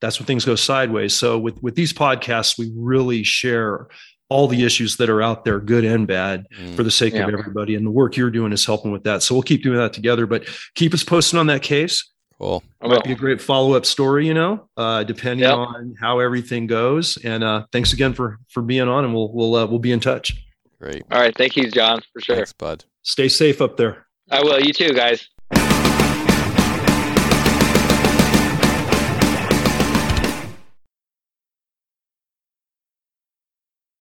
[SPEAKER 3] that's when things go sideways. So with, with these podcasts, we really share all the issues that are out there, good and bad, mm, for the sake yeah. of everybody. And the work you're doing is helping with that. So we'll keep doing that together. But keep us posted on that case.
[SPEAKER 2] Cool.
[SPEAKER 3] It might be a great follow up story, you know, uh, depending yep. on how everything goes. And uh, thanks again for for being on, and we'll we'll uh, we'll be in touch.
[SPEAKER 2] Great.
[SPEAKER 4] All right. Thank you, Jon, for sure.
[SPEAKER 2] Thanks, bud.
[SPEAKER 3] Stay safe up there.
[SPEAKER 4] I will. You too, guys.